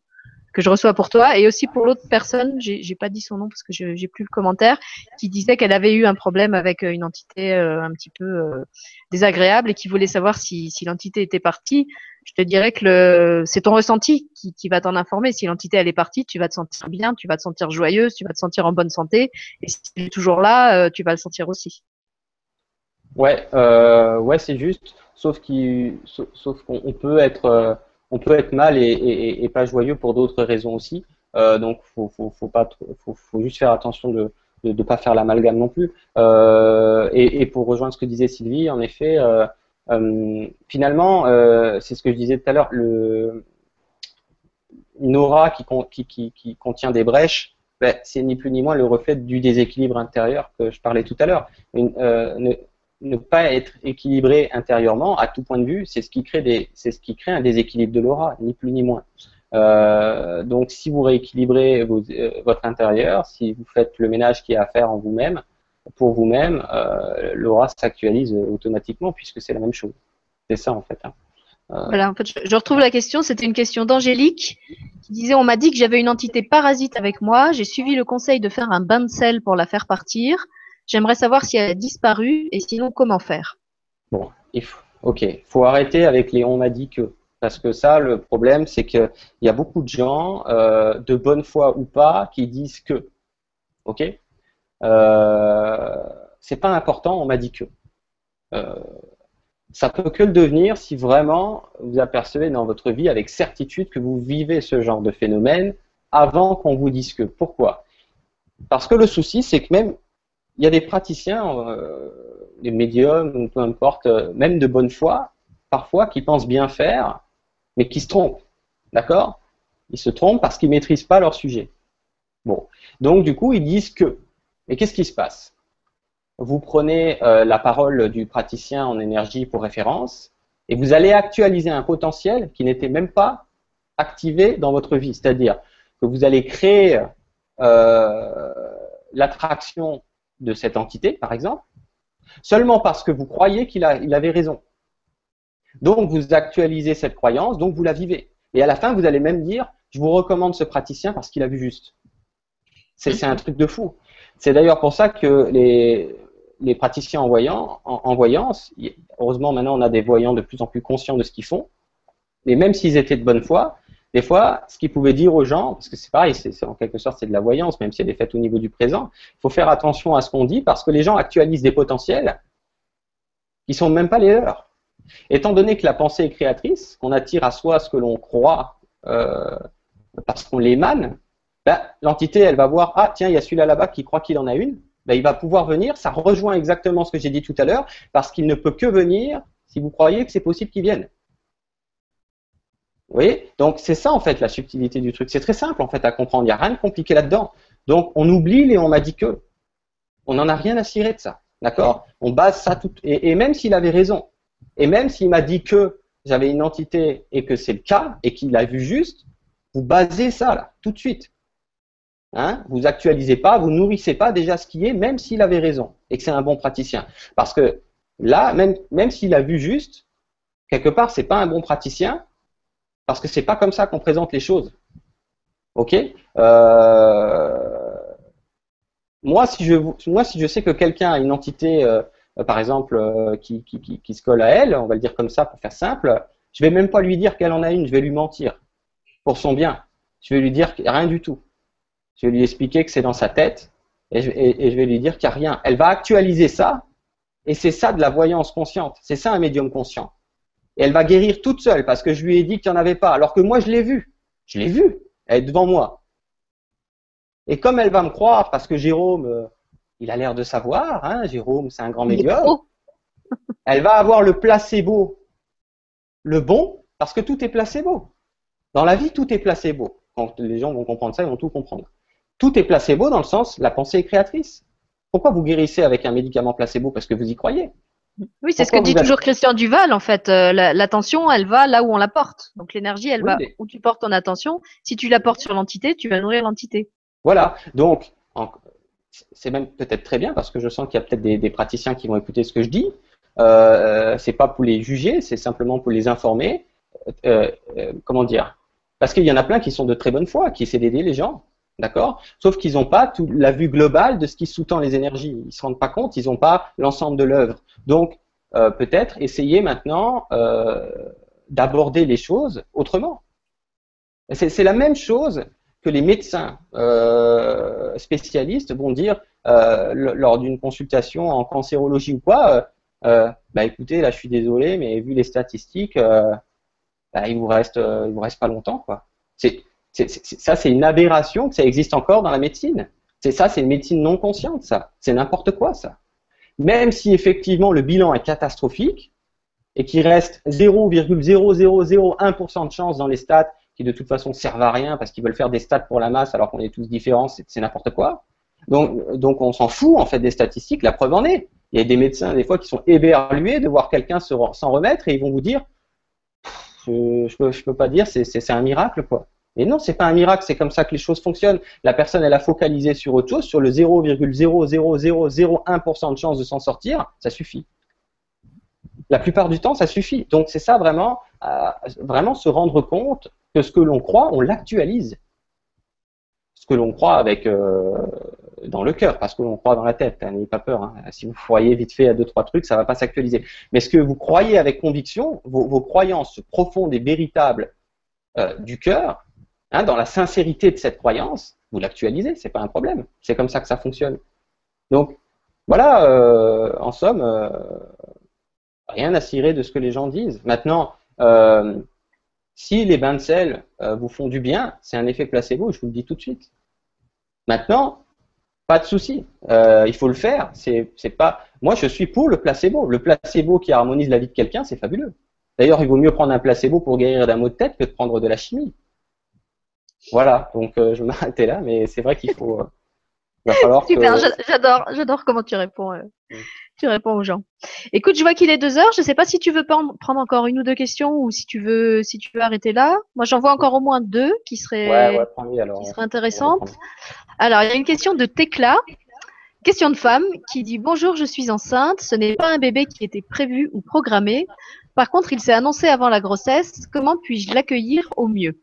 que je reçois pour toi et aussi pour l'autre personne, j'ai pas dit son nom parce que j'ai plus le commentaire, qui disait qu'elle avait eu un problème avec une entité un petit peu désagréable et qui voulait savoir si, si l'entité était partie je te dirais que c'est ton ressenti qui, qui va t'en informer. Si l'entité elle est partie, tu vas te sentir bien, tu vas te sentir joyeuse, tu vas te sentir en bonne santé. Et si elle est toujours là, euh, tu vas le sentir aussi. Ouais, euh, ouais, c'est juste. Sauf qu'on sauf, qu'on peut être, euh, on peut être mal et, pas joyeux pour d'autres raisons aussi. Euh, donc, faut, faut, juste faire attention de ne pas faire l'amalgame non plus. Euh, et, pour rejoindre ce que disait Sylvie, en effet, euh, finalement, c'est ce que je disais tout à l'heure, le, une aura qui, contient des brèches, ben, c'est ni plus ni moins le reflet du déséquilibre intérieur que je parlais tout à l'heure. Ne, pas être équilibré intérieurement, à tout point de vue, c'est ce qui crée des, c'est ce qui crée un déséquilibre de l'aura, ni plus ni moins. Euh, donc, si vous rééquilibrez euh, votre intérieur, si vous faites le ménage qui est à faire en vous-même, pour vous-même, euh, l'aura s'actualise automatiquement puisque c'est la même chose. C'est ça en fait. Hein. Voilà, en fait, je, retrouve la question. C'était une question d'Angélique qui disait On m'a dit que j'avais une entité parasite avec moi. J'ai suivi le conseil de faire un bain de sel pour la faire partir. J'aimerais savoir si elle a disparu et sinon comment faire? Bon, il faut, ok. Faut arrêter avec les on m'a dit que. Parce que ça, le problème, c'est qu'il y a beaucoup de gens, euh, de bonne foi ou pas, qui disent que. Ok? Euh, c'est pas important, on m'a dit que. Euh, ça peut que le devenir si vraiment vous apercevez dans votre vie avec certitude que vous vivez ce genre de phénomène avant qu'on vous dise que. Pourquoi? Parce que le souci, c'est que même il y a des praticiens, euh, des médiums, peu importe, euh, même de bonne foi, parfois qui pensent bien faire, mais qui se trompent. D'accord? Ils se trompent parce qu'ils maîtrisent pas leur sujet. Bon. Donc, du coup, ils disent que. Et qu'est-ce qui se passe? Vous prenez euh, la parole du praticien en énergie pour référence et vous allez actualiser un potentiel qui n'était même pas activé dans votre vie. C'est-à-dire que vous allez créer l'attraction de cette entité, par exemple, seulement parce que vous croyez qu'il il avait raison. Donc vous actualisez cette croyance, donc vous la vivez. Et à la fin, vous allez même dire, je vous recommande ce praticien parce qu'il a vu juste. C'est un truc de fou. C'est d'ailleurs pour ça que les, les praticiens en, voyant, en, voyance, heureusement maintenant on a des voyants de plus en plus conscients de ce qu'ils font, mais même s'ils étaient de bonne foi, des fois, ce qu'ils pouvaient dire aux gens, parce que c'est pareil, c'est en quelque sorte c'est de la voyance, même si elle est faite au niveau du présent, il faut faire attention à ce qu'on dit parce que les gens actualisent des potentiels qui sont même pas les leurs. Étant donné que la pensée est créatrice, qu'on attire à soi ce que l'on croit euh, parce qu'on l'émane, ben, l'entité, elle va voir, ah tiens, il y a celui-là là-bas qui croit qu'il en a une, ben, il va pouvoir venir. Ça rejoint exactement ce que j'ai dit tout à l'heure, parce qu'il ne peut que venir si vous croyez que c'est possible qu'il vienne. Vous voyez? Donc c'est ça en fait la subtilité du truc. C'est très simple en fait à comprendre. Il n'y a rien de compliqué là-dedans. Donc on oublie et on m'a dit que. On n'en a rien à cirer de ça. D'accord? On base ça tout. Et, même s'il avait raison, et même s'il m'a dit que j'avais une entité et que c'est le cas, et qu'il a vu juste, vous basez ça là, tout de suite. Hein? Vous actualisez pas, vous nourrissez pas déjà ce qui est, même s'il avait raison et que c'est un bon praticien. Parce que là, même, même s'il a vu juste, quelque part, c'est pas un bon praticien, parce que c'est pas comme ça qu'on présente les choses. Ok? Euh, moi, si je, sais que quelqu'un a une entité, euh, par exemple, euh, qui, se colle à elle, on va le dire comme ça pour faire simple, je vais même pas lui dire qu'elle en a une, je vais lui mentir pour son bien. Je vais lui dire rien du tout. Je vais lui expliquer que c'est dans sa tête et je, et je vais lui dire qu'il n'y a rien. Elle va actualiser ça et c'est ça de la voyance consciente. C'est ça un médium conscient. Et elle va guérir toute seule parce que je lui ai dit qu'il n'y en avait pas. Alors que moi, je l'ai vu. Je l'ai vu. Elle est devant moi. Et comme elle va me croire, parce que Jérôme, euh, il a l'air de savoir, hein, Jérôme, c'est un grand médium, elle va avoir le placebo, le bon, parce que tout est placebo. Dans la vie, tout est placebo. Quand les gens vont comprendre ça, ils vont tout comprendre. Tout est placebo dans le sens, la pensée est créatrice. Pourquoi vous guérissez avec un médicament placebo? Parce que vous y croyez. Oui, c'est ce que dit toujours Christian Duval, en fait. Euh, l'attention, elle va là où on la porte. Donc l'énergie, elle va où tu portes ton attention. Si tu la portes sur l'entité, tu vas nourrir l'entité. Voilà. Donc, c'est même peut-être très bien parce que je sens qu'il y a peut-être des, praticiens qui vont écouter ce que je dis. Euh, c'est pas pour les juger, c'est simplement pour les informer. Euh, euh, comment dire? Parce qu'il y en a plein qui sont de très bonne foi, qui essaient d'aider les gens. D'accord? Sauf qu'ils n'ont pas la vue globale de ce qui sous-tend les énergies. Ils ne se rendent pas compte, ils n'ont pas l'ensemble de l'œuvre. Donc, euh, peut-être essayer maintenant euh, d'aborder les choses autrement. C'est la même chose que les médecins euh, spécialistes vont dire lors d'une consultation en cancérologie ou quoi. bah écoutez, là je suis désolé, mais vu les statistiques, bah, il vous reste, vous reste pas longtemps quoi. Ça, c'est une aberration que ça existe encore dans la médecine. C'est ça, c'est une médecine non consciente, ça. C'est n'importe quoi, ça. Même si effectivement le bilan est catastrophique et qu'il reste 0,0001% de chance dans les stats qui de toute façon servent à rien parce qu'ils veulent faire des stats pour la masse alors qu'on est tous différents, c'est n'importe quoi. Donc, on s'en fout en fait des statistiques. La preuve en est. Il y a des médecins des fois qui sont éberlués de voir quelqu'un s'en remettre et ils vont vous dire, je, ne peux, pas dire, c'est un miracle quoi. Et non, c'est pas un miracle, c'est comme ça que les choses fonctionnent. La personne, elle a focalisé sur autre chose, sur le 0,00001% de chance de s'en sortir, ça suffit. La plupart du temps, ça suffit. Donc c'est ça vraiment, euh, vraiment se rendre compte que ce que l'on croit, on l'actualise. Ce que l'on croit avec euh, dans le cœur, parce que l'on croit dans la tête. Hein, n'ayez pas peur. Hein. Si vous croyez vite fait à deux trois trucs, ça va pas s'actualiser. Mais ce que vous croyez avec conviction, vos, croyances profondes et véritables euh, du cœur, Hein, dans la sincérité de cette croyance, vous l'actualisez, c'est pas un problème. C'est comme ça que ça fonctionne. Donc, voilà, euh, en somme, euh, rien à cirer de ce que les gens disent. Maintenant, euh, si les bains de sel vous font du bien, c'est un effet placebo, je vous le dis tout de suite. Maintenant, pas de souci, il faut le faire. C'est, pas. Moi, je suis pour le placebo. Le placebo qui harmonise la vie de quelqu'un, c'est fabuleux. D'ailleurs, il vaut mieux prendre un placebo pour guérir d'un mot de tête que de prendre de la chimie. Voilà, donc euh, je vais m'arrêter là, mais c'est vrai qu'il faut. Euh, va falloir Super, j'adore, j'adore comment tu réponds. Euh. Tu réponds aux gens. Écoute, je vois qu'il est deux heures. Je ne sais pas si tu veux prendre encore une ou deux questions ou si tu veux, si tu veux arrêter là. Moi, j'en vois encore au moins deux qui seraient, qui seraient intéressantes. Alors, il y a une question de Tekla, question de femme, qui dit Bonjour, je suis enceinte. Ce n'est pas un bébé qui était prévu ou programmé. Par contre, il s'est annoncé avant la grossesse. Comment puis-je l'accueillir au mieux?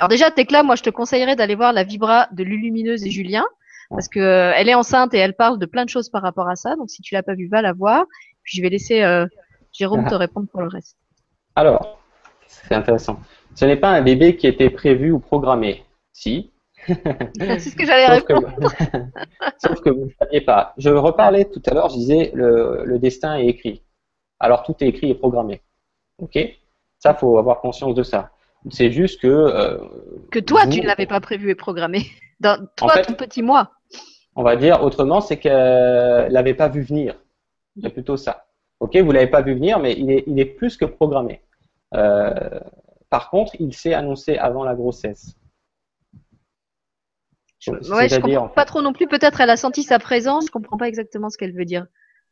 Alors déjà, Tecla, moi, je te conseillerais d'aller voir la Vibra de Lulumineuse et Julien, parce que euh, elle est enceinte et elle parle de plein de choses par rapport à ça. Donc, si tu l'as pas vu, va la voir. Puis, je vais laisser euh, Jérôme te répondre pour le reste. Alors, c'est intéressant. Ce n'est pas un bébé qui était prévu ou programmé. Si. c'est ce que j'allais répondre. Sauf que vous ne saviez pas. Je reparlais tout à l'heure, je disais le, le destin est écrit. Alors, tout est écrit et programmé. OK? Ça, faut avoir conscience de ça. C'est juste que. Euh, que toi, tu ne l'avais pas prévu et programmé. Dans toi, ton petit moi. On va dire autrement, c'est qu'elle l'avait pas vu venir. C'est plutôt ça. Ok, vous l'avez pas vu venir, mais il est, il est plus que programmé. Euh, par contre, il s'est annoncé avant la grossesse. Je, ouais, je comprends pas trop non plus. Peut-être elle a senti sa présence. Je comprends pas exactement ce qu'elle veut dire.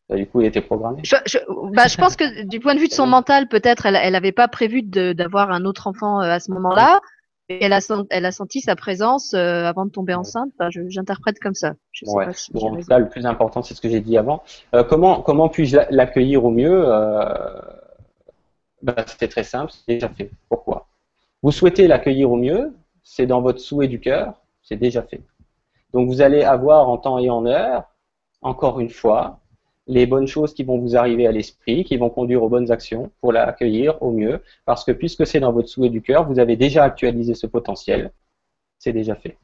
Bah, du coup, il était programmé. Je, je, bah, je pense que du point de vue de son mental, peut-être elle, elle avait pas prévu d'avoir un autre enfant euh, à ce moment-là. Elle a, elle a senti sa présence euh, avant de tomber enceinte. Enfin, J'interprète comme ça. Je sais pas si bon, en tout cas, le plus important, c'est ce que j'ai dit avant. Euh, comment comment puis-je l'accueillir au mieux euh, bah, C'était très simple, c'est déjà fait. Pourquoi? Vous souhaitez l'accueillir au mieux, c'est dans votre souhait du cœur, c'est déjà fait. Donc vous allez avoir en temps et en heure, encore une fois, les bonnes choses qui vont vous arriver à l'esprit, qui vont conduire aux bonnes actions pour l'accueillir au mieux, parce que puisque c'est dans votre souhait du cœur, vous avez déjà actualisé ce potentiel, c'est déjà fait.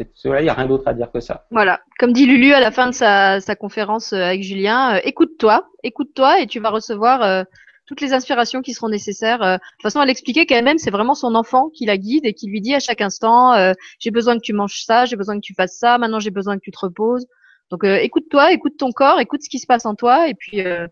il n'y a rien d'autre à dire que ça. Voilà, comme dit Lulu à la fin de sa, conférence euh, avec Julien, euh, écoute-toi, écoute-toi et tu vas recevoir euh, toutes les inspirations qui seront nécessaires. de toute façon, elle expliquait qu'elle-même, c'est vraiment son enfant qui la guide et qui lui dit à chaque instant, j'ai besoin que tu manges ça, j'ai besoin que tu fasses ça, maintenant j'ai besoin que tu te reposes. Donc euh, écoute-toi, écoute ton corps, écoute ce qui se passe en toi et puis euh,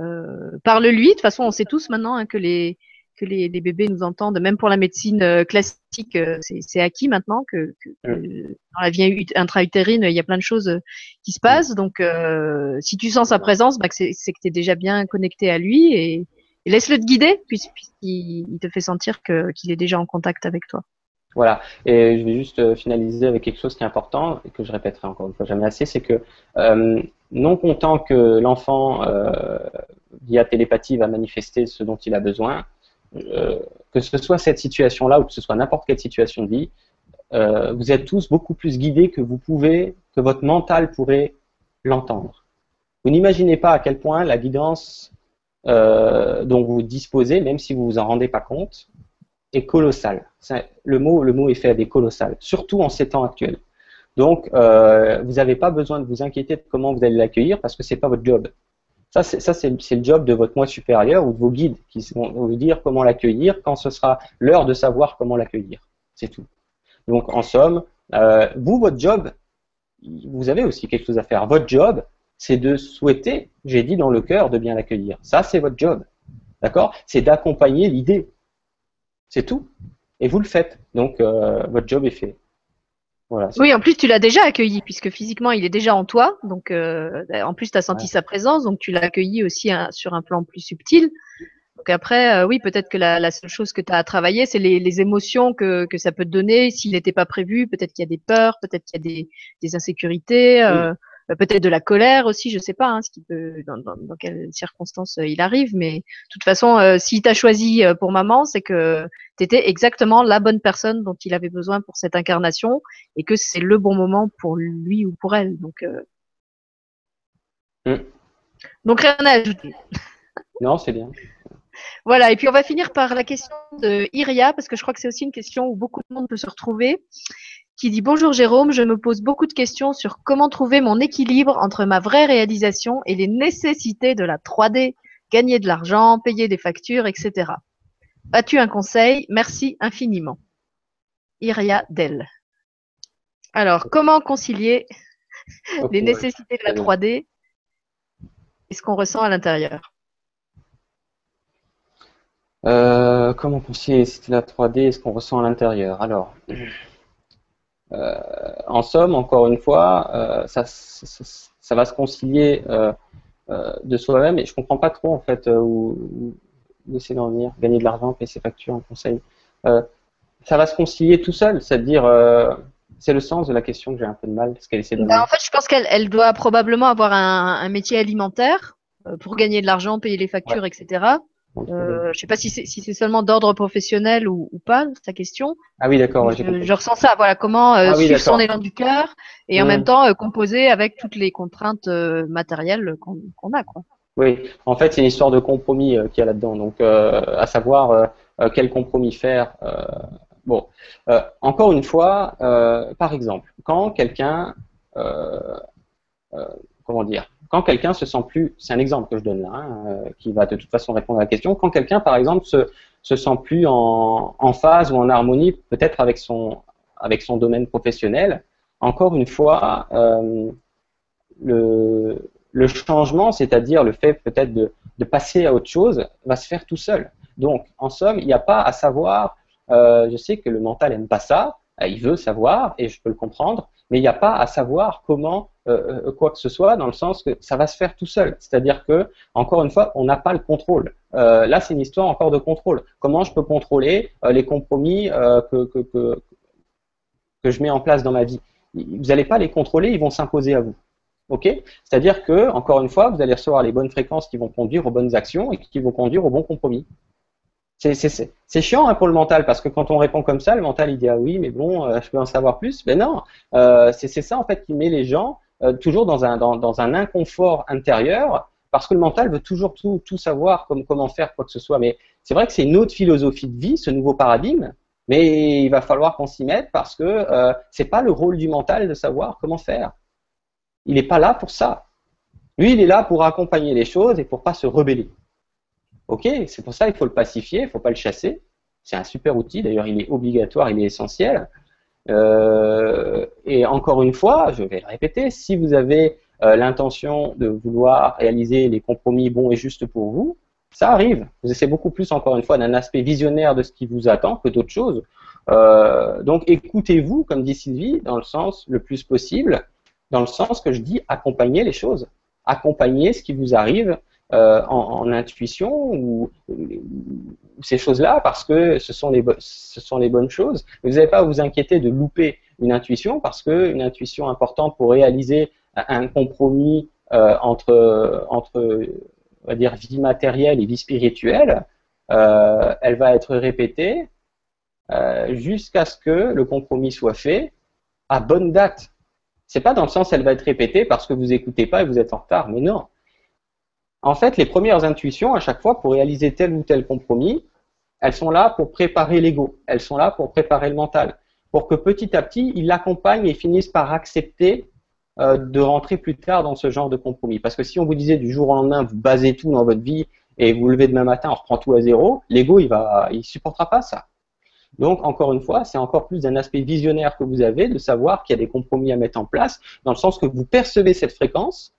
euh, parle-lui. De toute façon, on sait tous maintenant hein, que les que les, les, bébés nous entendent, même pour la médecine classique, c'est acquis maintenant que, que, dans la vie intra-utérine, il y a plein de choses qui se passent. Donc, euh, si tu sens sa présence, bah, c'est que tu es déjà bien connecté à lui et, et laisse-le te guider puisqu'il te fait sentir qu'il est déjà en contact avec toi. Voilà. Et je vais juste euh, finaliser avec quelque chose qui est important et que je répéterai encore une fois jamais assez, c'est que euh, non content que l'enfant euh, via télépathie va manifester ce dont il a besoin, que ce soit cette situation-là ou que ce soit n'importe quelle situation de vie, vous êtes tous beaucoup plus guidés que vous pouvez, que votre mental pourrait l'entendre. Vous n'imaginez pas à quel point la guidance dont vous disposez, même si vous vous en rendez pas compte, est colossal. Le mot, le mot effet est colossal, surtout en ces temps actuels. Donc, euh, vous n'avez pas besoin de vous inquiéter de comment vous allez l'accueillir parce que c'est pas votre job. Ça, c'est, le job de votre moi supérieur ou de vos guides qui vont vous dire comment l'accueillir quand ce sera l'heure de savoir comment l'accueillir. C'est tout. Donc, en somme, euh, vous, votre job, vous avez aussi quelque chose à faire. Votre job, c'est de souhaiter, j'ai dit dans le cœur, de bien l'accueillir. Ça, c'est votre job. D'accord? C'est d'accompagner l'idée. C'est tout. Et vous le faites. Donc, euh, votre job est fait. Voilà, oui, en plus, tu l'as déjà accueilli, puisque physiquement, il est déjà en toi. Donc, euh, en plus, tu as senti sa présence, donc tu l'as accueilli aussi hein, sur un plan plus subtil. Donc après, euh, oui, peut-être que la, seule chose que tu as à travailler, c'est les, émotions que, ça peut te donner. S'il n'était pas prévu, peut-être qu'il y a des peurs, peut-être qu'il y a des, insécurités. Euh, peut-être de la colère aussi, je sais pas, hein, ce qui peut, dans, dans, dans, quelles circonstances euh, il arrive, mais de toute façon, euh, s'il t'a choisi pour maman, c'est que tu étais exactement la bonne personne dont il avait besoin pour cette incarnation et que c'est le bon moment pour lui ou pour elle. Donc, mm. donc rien à ajouter. Non, c'est bien. Voilà, et puis on va finir par la question de Iria, parce que je crois que c'est aussi une question où beaucoup de monde peut se retrouver qui dit Bonjour Jérôme, je me pose beaucoup de questions sur comment trouver mon équilibre entre ma vraie réalisation et les nécessités de la 3D, gagner de l'argent, payer des factures, etc. As-tu un conseil? Merci infiniment. Iria Del. Alors, comment concilier les nécessités de la 3D et ce qu'on ressent à l'intérieur? Euh, Comment concilier les nécessités de la 3D et ce qu'on ressent à l'intérieur? Alors, en somme, encore une fois, euh, ça, ça, va se concilier euh, de soi-même et je comprends pas trop en fait où, où c'est d'en venir, gagner de l'argent, payer ses factures en conseil. ça va se concilier tout seul, c'est-à-dire c'est le sens de la question que j'ai un peu de mal. Ce qu'elle essaie de bah, en fait, je pense qu'elle elle doit probablement avoir un, un métier alimentaire pour gagner de l'argent, payer les factures, etc. Euh, je sais pas si c'est si seulement d'ordre professionnel ou, ou, pas, ta question. Ah oui, d'accord. je, je, ressens ça. Voilà, comment euh, ah suivre son élan du cœur et en mmh. même temps euh, composer avec toutes les contraintes euh, matérielles qu'on a, quoi. Oui, en fait, c'est une histoire de compromis qu'il y a là-dedans. Donc, à savoir quel compromis faire. bon, encore une fois, par exemple, quand quelqu'un, comment dire, quand quelqu'un se sent plus, c'est un exemple que je donne là, hein, euh, qui va de toute façon répondre à la question, quand quelqu'un, par exemple, se, se sent plus en, phase ou en harmonie, peut-être avec son, avec son domaine professionnel, encore une fois, euh, le, changement, c'est-à-dire le fait peut-être de, passer à autre chose, va se faire tout seul. Donc, en somme, il n'y a pas à savoir, euh, je sais que le mental n'aime pas ça, il veut savoir, et je peux le comprendre, mais il n'y a pas à savoir comment euh, quoi que ce soit, dans le sens que ça va se faire tout seul. C'est-à-dire que, encore une fois, on n'a pas le contrôle. Euh, là, c'est une histoire encore de contrôle. Comment je peux contrôler les compromis que, que, que, je mets en place dans ma vie? Vous n'allez pas les contrôler, ils vont s'imposer à vous. Ok? C'est-à-dire que, encore une fois, vous allez recevoir les bonnes fréquences qui vont conduire aux bonnes actions et qui vont conduire au bon compromis. C'est chiant hein, pour le mental parce que quand on répond comme ça, le mental il dit ah oui mais bon euh, je peux en savoir plus? Mais non, euh, c'est ça en fait qui met les gens euh, toujours dans un, inconfort intérieur parce que le mental veut toujours tout, savoir comme, comment faire quoi que ce soit. Mais c'est vrai que c'est une autre philosophie de vie, ce nouveau paradigme mais il va falloir qu'on s'y mette parce que euh, c'est pas le rôle du mental de savoir comment faire. Il n'est pas là pour ça. Lui, il est là pour accompagner les choses et pour pas se rebeller. Ok, c'est pour ça qu'il faut le pacifier, il faut pas le chasser. C'est un super outil. D'ailleurs, il est obligatoire, il est essentiel. Euh, et encore une fois, je vais le répéter, si vous avez euh, l'intention de vouloir réaliser les compromis bons et justes pour vous, ça arrive. Vous essayez beaucoup plus, encore une fois, d'un aspect visionnaire de ce qui vous attend que d'autres choses. Euh, donc écoutez-vous, comme dit Sylvie, dans le sens le plus possible, dans le sens que je dis accompagner les choses, accompagner ce qui vous arrive euh, en, intuition ou, ces choses-là parce que ce sont les, ce sont les bonnes choses. Vous n'avez pas à vous inquiéter de louper une intuition parce qu'une intuition importante pour réaliser un compromis euh, entre, entre on va dire, vie matérielle et vie spirituelle, euh, elle va être répétée jusqu'à ce que le compromis soit fait à bonne date. C'est pas dans le sens elle va être répétée parce que vous écoutez pas et vous êtes en retard, mais non. En fait, les premières intuitions, à chaque fois, pour réaliser tel ou tel compromis, elles sont là pour préparer l'ego, elles sont là pour préparer le mental, pour que petit à petit, il l'accompagne et finisse par accepter euh, de rentrer plus tard dans ce genre de compromis. Parce que si on vous disait du jour au lendemain, vous basez tout dans votre vie et vous levez demain matin, on reprend tout à zéro, l'ego, il va, il supportera pas ça. Donc, encore une fois, c'est encore plus d'un aspect visionnaire que vous avez de savoir qu'il y a des compromis à mettre en place, dans le sens que vous percevez cette fréquence,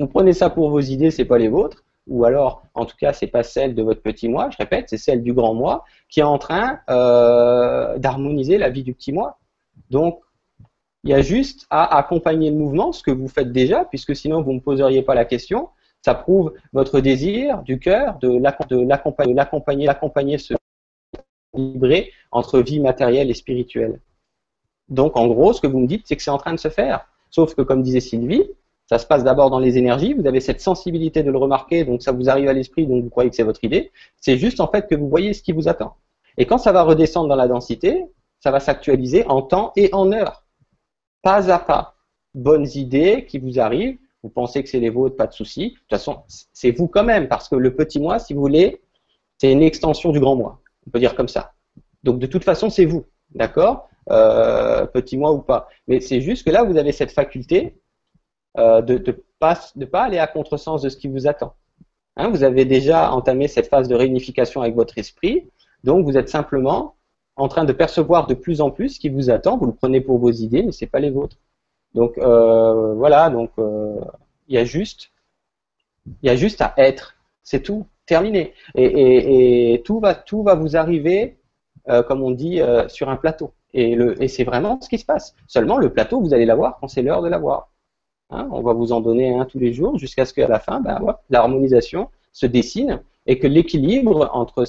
vous prenez ça pour vos idées, c'est pas les vôtres, ou alors, en tout cas, c'est pas celle de votre petit moi, je répète, c'est celle du grand moi, qui est en train euh, d'harmoniser la vie du petit moi. Donc, il y a juste à accompagner le mouvement, ce que vous faites déjà, puisque sinon vous ne me poseriez pas la question. Ça prouve votre désir du cœur de l'accompagner, l'accompagner, se libérer entre vie matérielle et spirituelle. Donc en gros, ce que vous me dites, c'est que c'est en train de se faire. Sauf que, comme disait Sylvie, ça se passe d'abord dans les énergies, vous avez cette sensibilité de le remarquer, donc ça vous arrive à l'esprit, donc vous croyez que c'est votre idée. C'est juste en fait que vous voyez ce qui vous attend. Et quand ça va redescendre dans la densité, ça va s'actualiser en temps et en heure pas à pas, bonnes idées qui vous arrivent. Vous pensez que c'est les vôtres, pas de souci. De toute façon, c'est vous quand même, parce que le petit moi, si vous voulez, c'est une extension du grand moi. On peut dire comme ça. Donc de toute façon, c'est vous, d'accord? Euh, Petit moi ou pas. Mais c'est juste que là, vous avez cette faculté euh, de ne pas, aller à contresens de ce qui vous attend. Hein, vous avez déjà entamé cette phase de réunification avec votre esprit, donc vous êtes simplement en train de percevoir de plus en plus ce qui vous attend. Vous le prenez pour vos idées, mais c'est pas les vôtres. Donc euh, voilà, donc euh, il y a juste, à être, c'est tout, terminé. Et, tout va, tout va vous arriver, comme on dit, sur un plateau. Et c'est vraiment ce qui se passe. Seulement le plateau, vous allez l'avoir quand c'est l'heure de l'avoir. Hein, on va vous en donner un tous les jours jusqu'à ce qu'à la fin, ben, l'harmonisation se dessine et que l'équilibre entre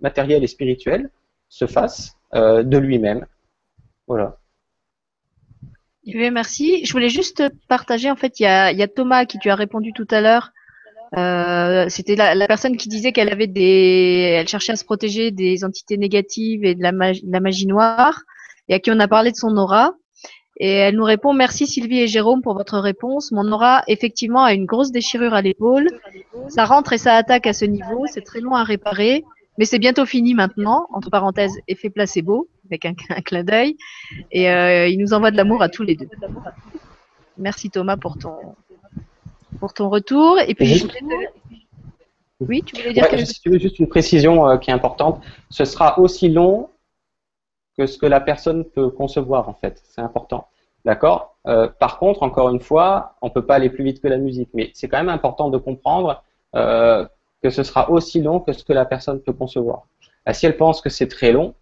matériel et spirituel se fasse euh, de lui-même. Voilà. Oui, merci. Je voulais juste partager, en fait, il y a, Thomas qui tu as répondu tout à l'heure. Euh, c'était la, personne qui disait qu'elle avait des, elle cherchait à se protéger des entités négatives et de la magie, la magie noire, et à qui on a parlé de son aura. Et elle nous répond Merci Sylvie et Jérôme pour votre réponse. Mon aura, effectivement, a une grosse déchirure à l'épaule. Ça rentre et ça attaque à ce niveau. C'est très long à réparer. Mais c'est bientôt fini maintenant, entre parenthèses, effet placebo, avec un, clin d'œil. Et euh, il nous envoie de l'amour à tous les deux. Merci Thomas pour ton, pour ton retour. Et puis, Oui, tu voulais dire quelque chose Juste une précision euh, qui est importante. Ce sera aussi long que ce que la personne peut concevoir, en fait. C'est important. D'accord? Euh, Par contre, encore une fois, on ne peut pas aller plus vite que la musique, mais c'est quand même important de comprendre euh, que ce sera aussi long que ce que la personne peut concevoir. si elle pense que c'est très long,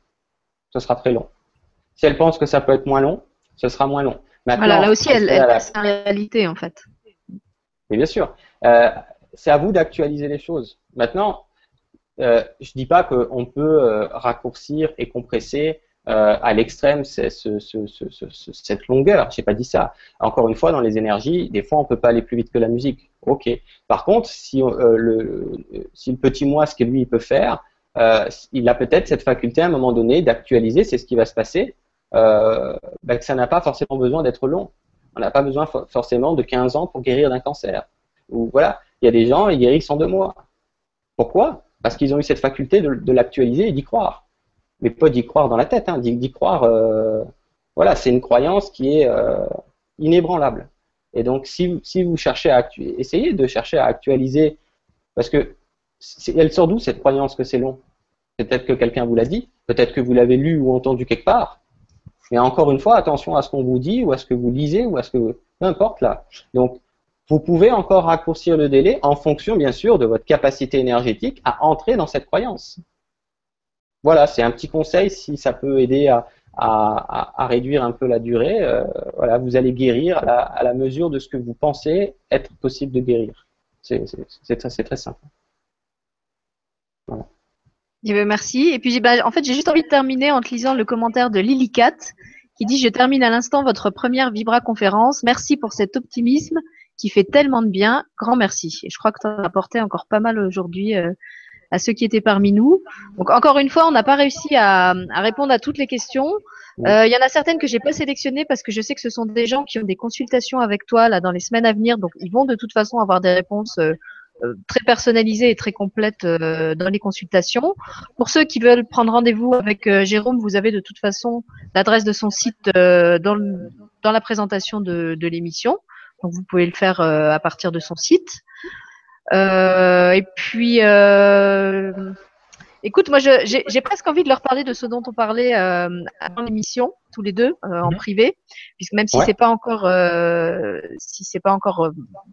ce sera très long. Si elle pense que ça peut être moins long, ce sera moins long. voilà, là aussi, elle, elle passe la réalité, en fait. Mais bien sûr. Euh, c'est à vous d'actualiser les choses. Maintenant, je dis pas qu'on peut raccourcir et compresser euh, à l'extrême cette longueur. J'ai pas dit ça. Encore une fois, dans les énergies, des fois, on peut pas aller plus vite que la musique. Ok. Par contre, si, euh, le, petit moi, ce que lui il peut faire, euh, il a peut-être cette faculté à un moment donné d'actualiser. C'est ce qui va se passer. Ben, que ça n'a pas forcément besoin d'être long. On n'a pas besoin forcément de 15 ans pour guérir d'un cancer. Voilà, il y a des gens, ils guérissent en deux mois. Pourquoi? Parce qu'ils ont eu cette faculté de l'actualiser et d'y croire mais pas d'y croire dans la tête, hein, d'y croire. Euh, voilà, c'est une croyance qui est euh, inébranlable. Et donc, si, si vous cherchez à essayez de chercher à actualiser, parce que elle sort d'où cette croyance que c'est long? Peut-être que quelqu'un vous l'a dit, peut-être que vous l'avez lu ou entendu quelque part. Mais encore une fois, attention à ce qu'on vous dit ou à ce que vous lisez ou à ce que peu importe là. Donc, vous pouvez encore raccourcir le délai en fonction, bien sûr, de votre capacité énergétique à entrer dans cette croyance voilà, c'est un petit conseil si ça peut aider à, réduire un peu la durée. Euh, voilà, vous allez guérir à la, mesure de ce que vous pensez être possible de guérir. C'est très, très, simple. Eh ben, merci. Et puis, bah, en fait, j'ai juste envie de terminer en te lisant le commentaire de Lilicat qui dit Je termine à l'instant votre première Vibra conférence. Merci pour cet optimisme qui fait tellement de bien. Grand merci. Et je crois que tu as apporté encore pas mal aujourd'hui. Euh, à ceux qui étaient parmi nous. Donc encore une fois, on n'a pas réussi à, répondre à toutes les questions. Euh, il y en a certaines que j'ai pas sélectionnées parce que je sais que ce sont des gens qui ont des consultations avec toi là dans les semaines à venir, donc ils vont de toute façon avoir des réponses euh, euh, très personnalisées et très complètes dans les consultations. Pour ceux qui veulent prendre rendez-vous avec Jérôme, vous avez de toute façon l'adresse de son site dans, dans la présentation de, de l'émission. Donc vous pouvez le faire à partir de son site. Euh, et puis, euh, écoute, moi, j'ai presque envie de leur parler de ce dont on parlait euh, avant l'émission tous les deux euh, en mhm. privé, puisque même si c'est pas encore euh, si c'est pas encore euh,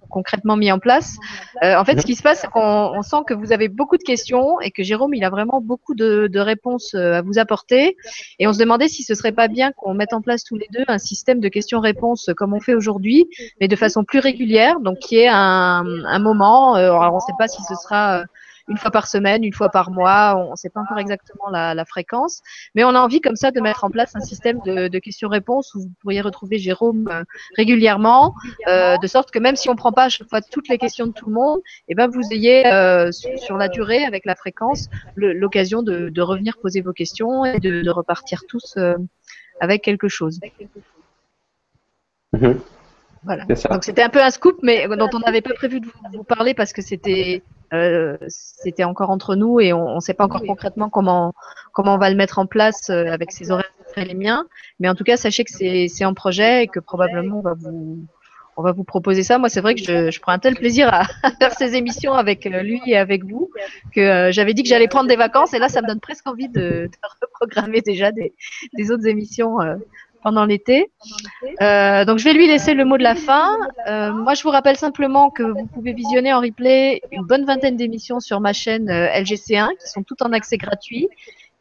concrètement mis en place, en fait, ce qui se passe, c'est qu'on sent que vous avez beaucoup de questions et que Jérôme, il a vraiment beaucoup de, de réponses à vous apporter. Et on se demandait si ce serait pas bien qu'on mette en place tous les deux un système de questions-réponses comme on fait aujourd'hui, mais de façon plus régulière, donc qui est un, un moment. alors, on ne sait pas si ce sera une fois par semaine, une fois par mois. On ne sait pas encore exactement la, la, fréquence, mais on a envie comme ça de mettre en place un système de, de questions-réponses où vous pourriez retrouver Jérôme euh, régulièrement, euh, de sorte que même si on ne prend pas à chaque fois toutes les questions de tout le monde, et eh ben vous ayez euh, sur, la durée, avec la fréquence, l'occasion de, de, revenir poser vos questions et de, de repartir tous euh, avec quelque chose. Mhm. Voilà. Donc c'était un peu un scoop, mais dont on n'avait pas prévu de vous, parler parce que c'était euh, c'était encore entre nous et on ne sait pas encore concrètement comment comment on va le mettre en place euh, avec ses horaires et les miens. Mais en tout cas, sachez que c'est en projet et que probablement on va vous on va vous proposer ça. Moi, c'est vrai que je, je, prends un tel plaisir à, faire ces émissions avec euh, lui et avec vous que euh, j'avais dit que j'allais prendre des vacances et là, ça me donne presque envie de, de reprogrammer déjà des, des autres émissions euh, pendant l'été. Euh, donc je vais lui laisser le mot de la fin. Euh, moi je vous rappelle simplement que vous pouvez visionner en replay une bonne vingtaine d'émissions sur ma chaîne euh, LGC1 qui sont toutes en accès gratuit.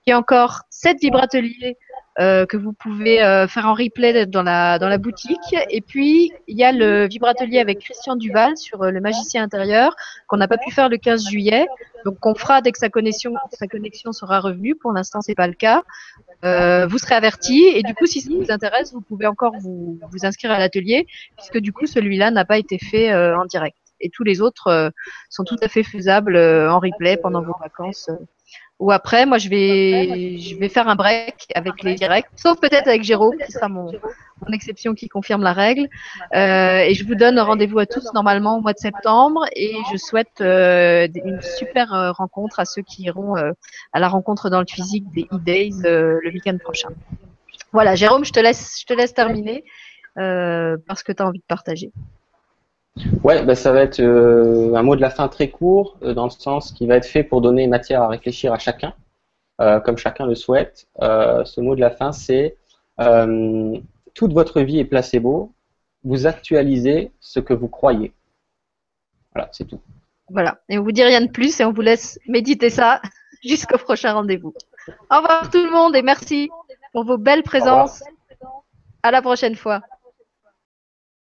Il y a encore sept vibrateliers que vous pouvez faire en replay dans la, dans la boutique. Et puis, il y a le vibratelier avec Christian Duval sur le magicien intérieur qu'on n'a pas pu faire le 15 juillet. Donc, on fera dès que sa connexion, sa connexion sera revenue. Pour l'instant, c'est pas le cas. Vous serez avertis. Et du coup, si ça vous intéresse, vous pouvez encore vous, vous inscrire à l'atelier puisque du coup, celui-là n'a pas été fait en direct. Et tous les autres sont tout à fait faisables en replay pendant vos vacances ou après, moi, je vais, je vais faire un break avec les directs, sauf peut-être avec Jérôme, qui sera mon, mon exception qui confirme la règle. Euh, et je vous donne rendez-vous à tous normalement au mois de septembre. Et je souhaite euh, une super euh, rencontre à ceux qui iront euh, à la rencontre dans le physique des e-days le week-end prochain. Voilà, Jérôme, je te laisse, je te laisse terminer parce que tu as envie de partager. Ouais, bah, ça va être euh, un mot de la fin très court, euh, dans le sens qui va être fait pour donner matière à réfléchir à chacun, euh, comme chacun le souhaite. ce mot de la fin, c'est toute votre vie est placebo, vous actualisez ce que vous croyez. Voilà, c'est tout. Voilà. Et on vous dit rien de plus et on vous laisse méditer ça jusqu'au prochain rendez-vous. Au revoir tout le monde et merci pour vos belles présences. À la prochaine fois.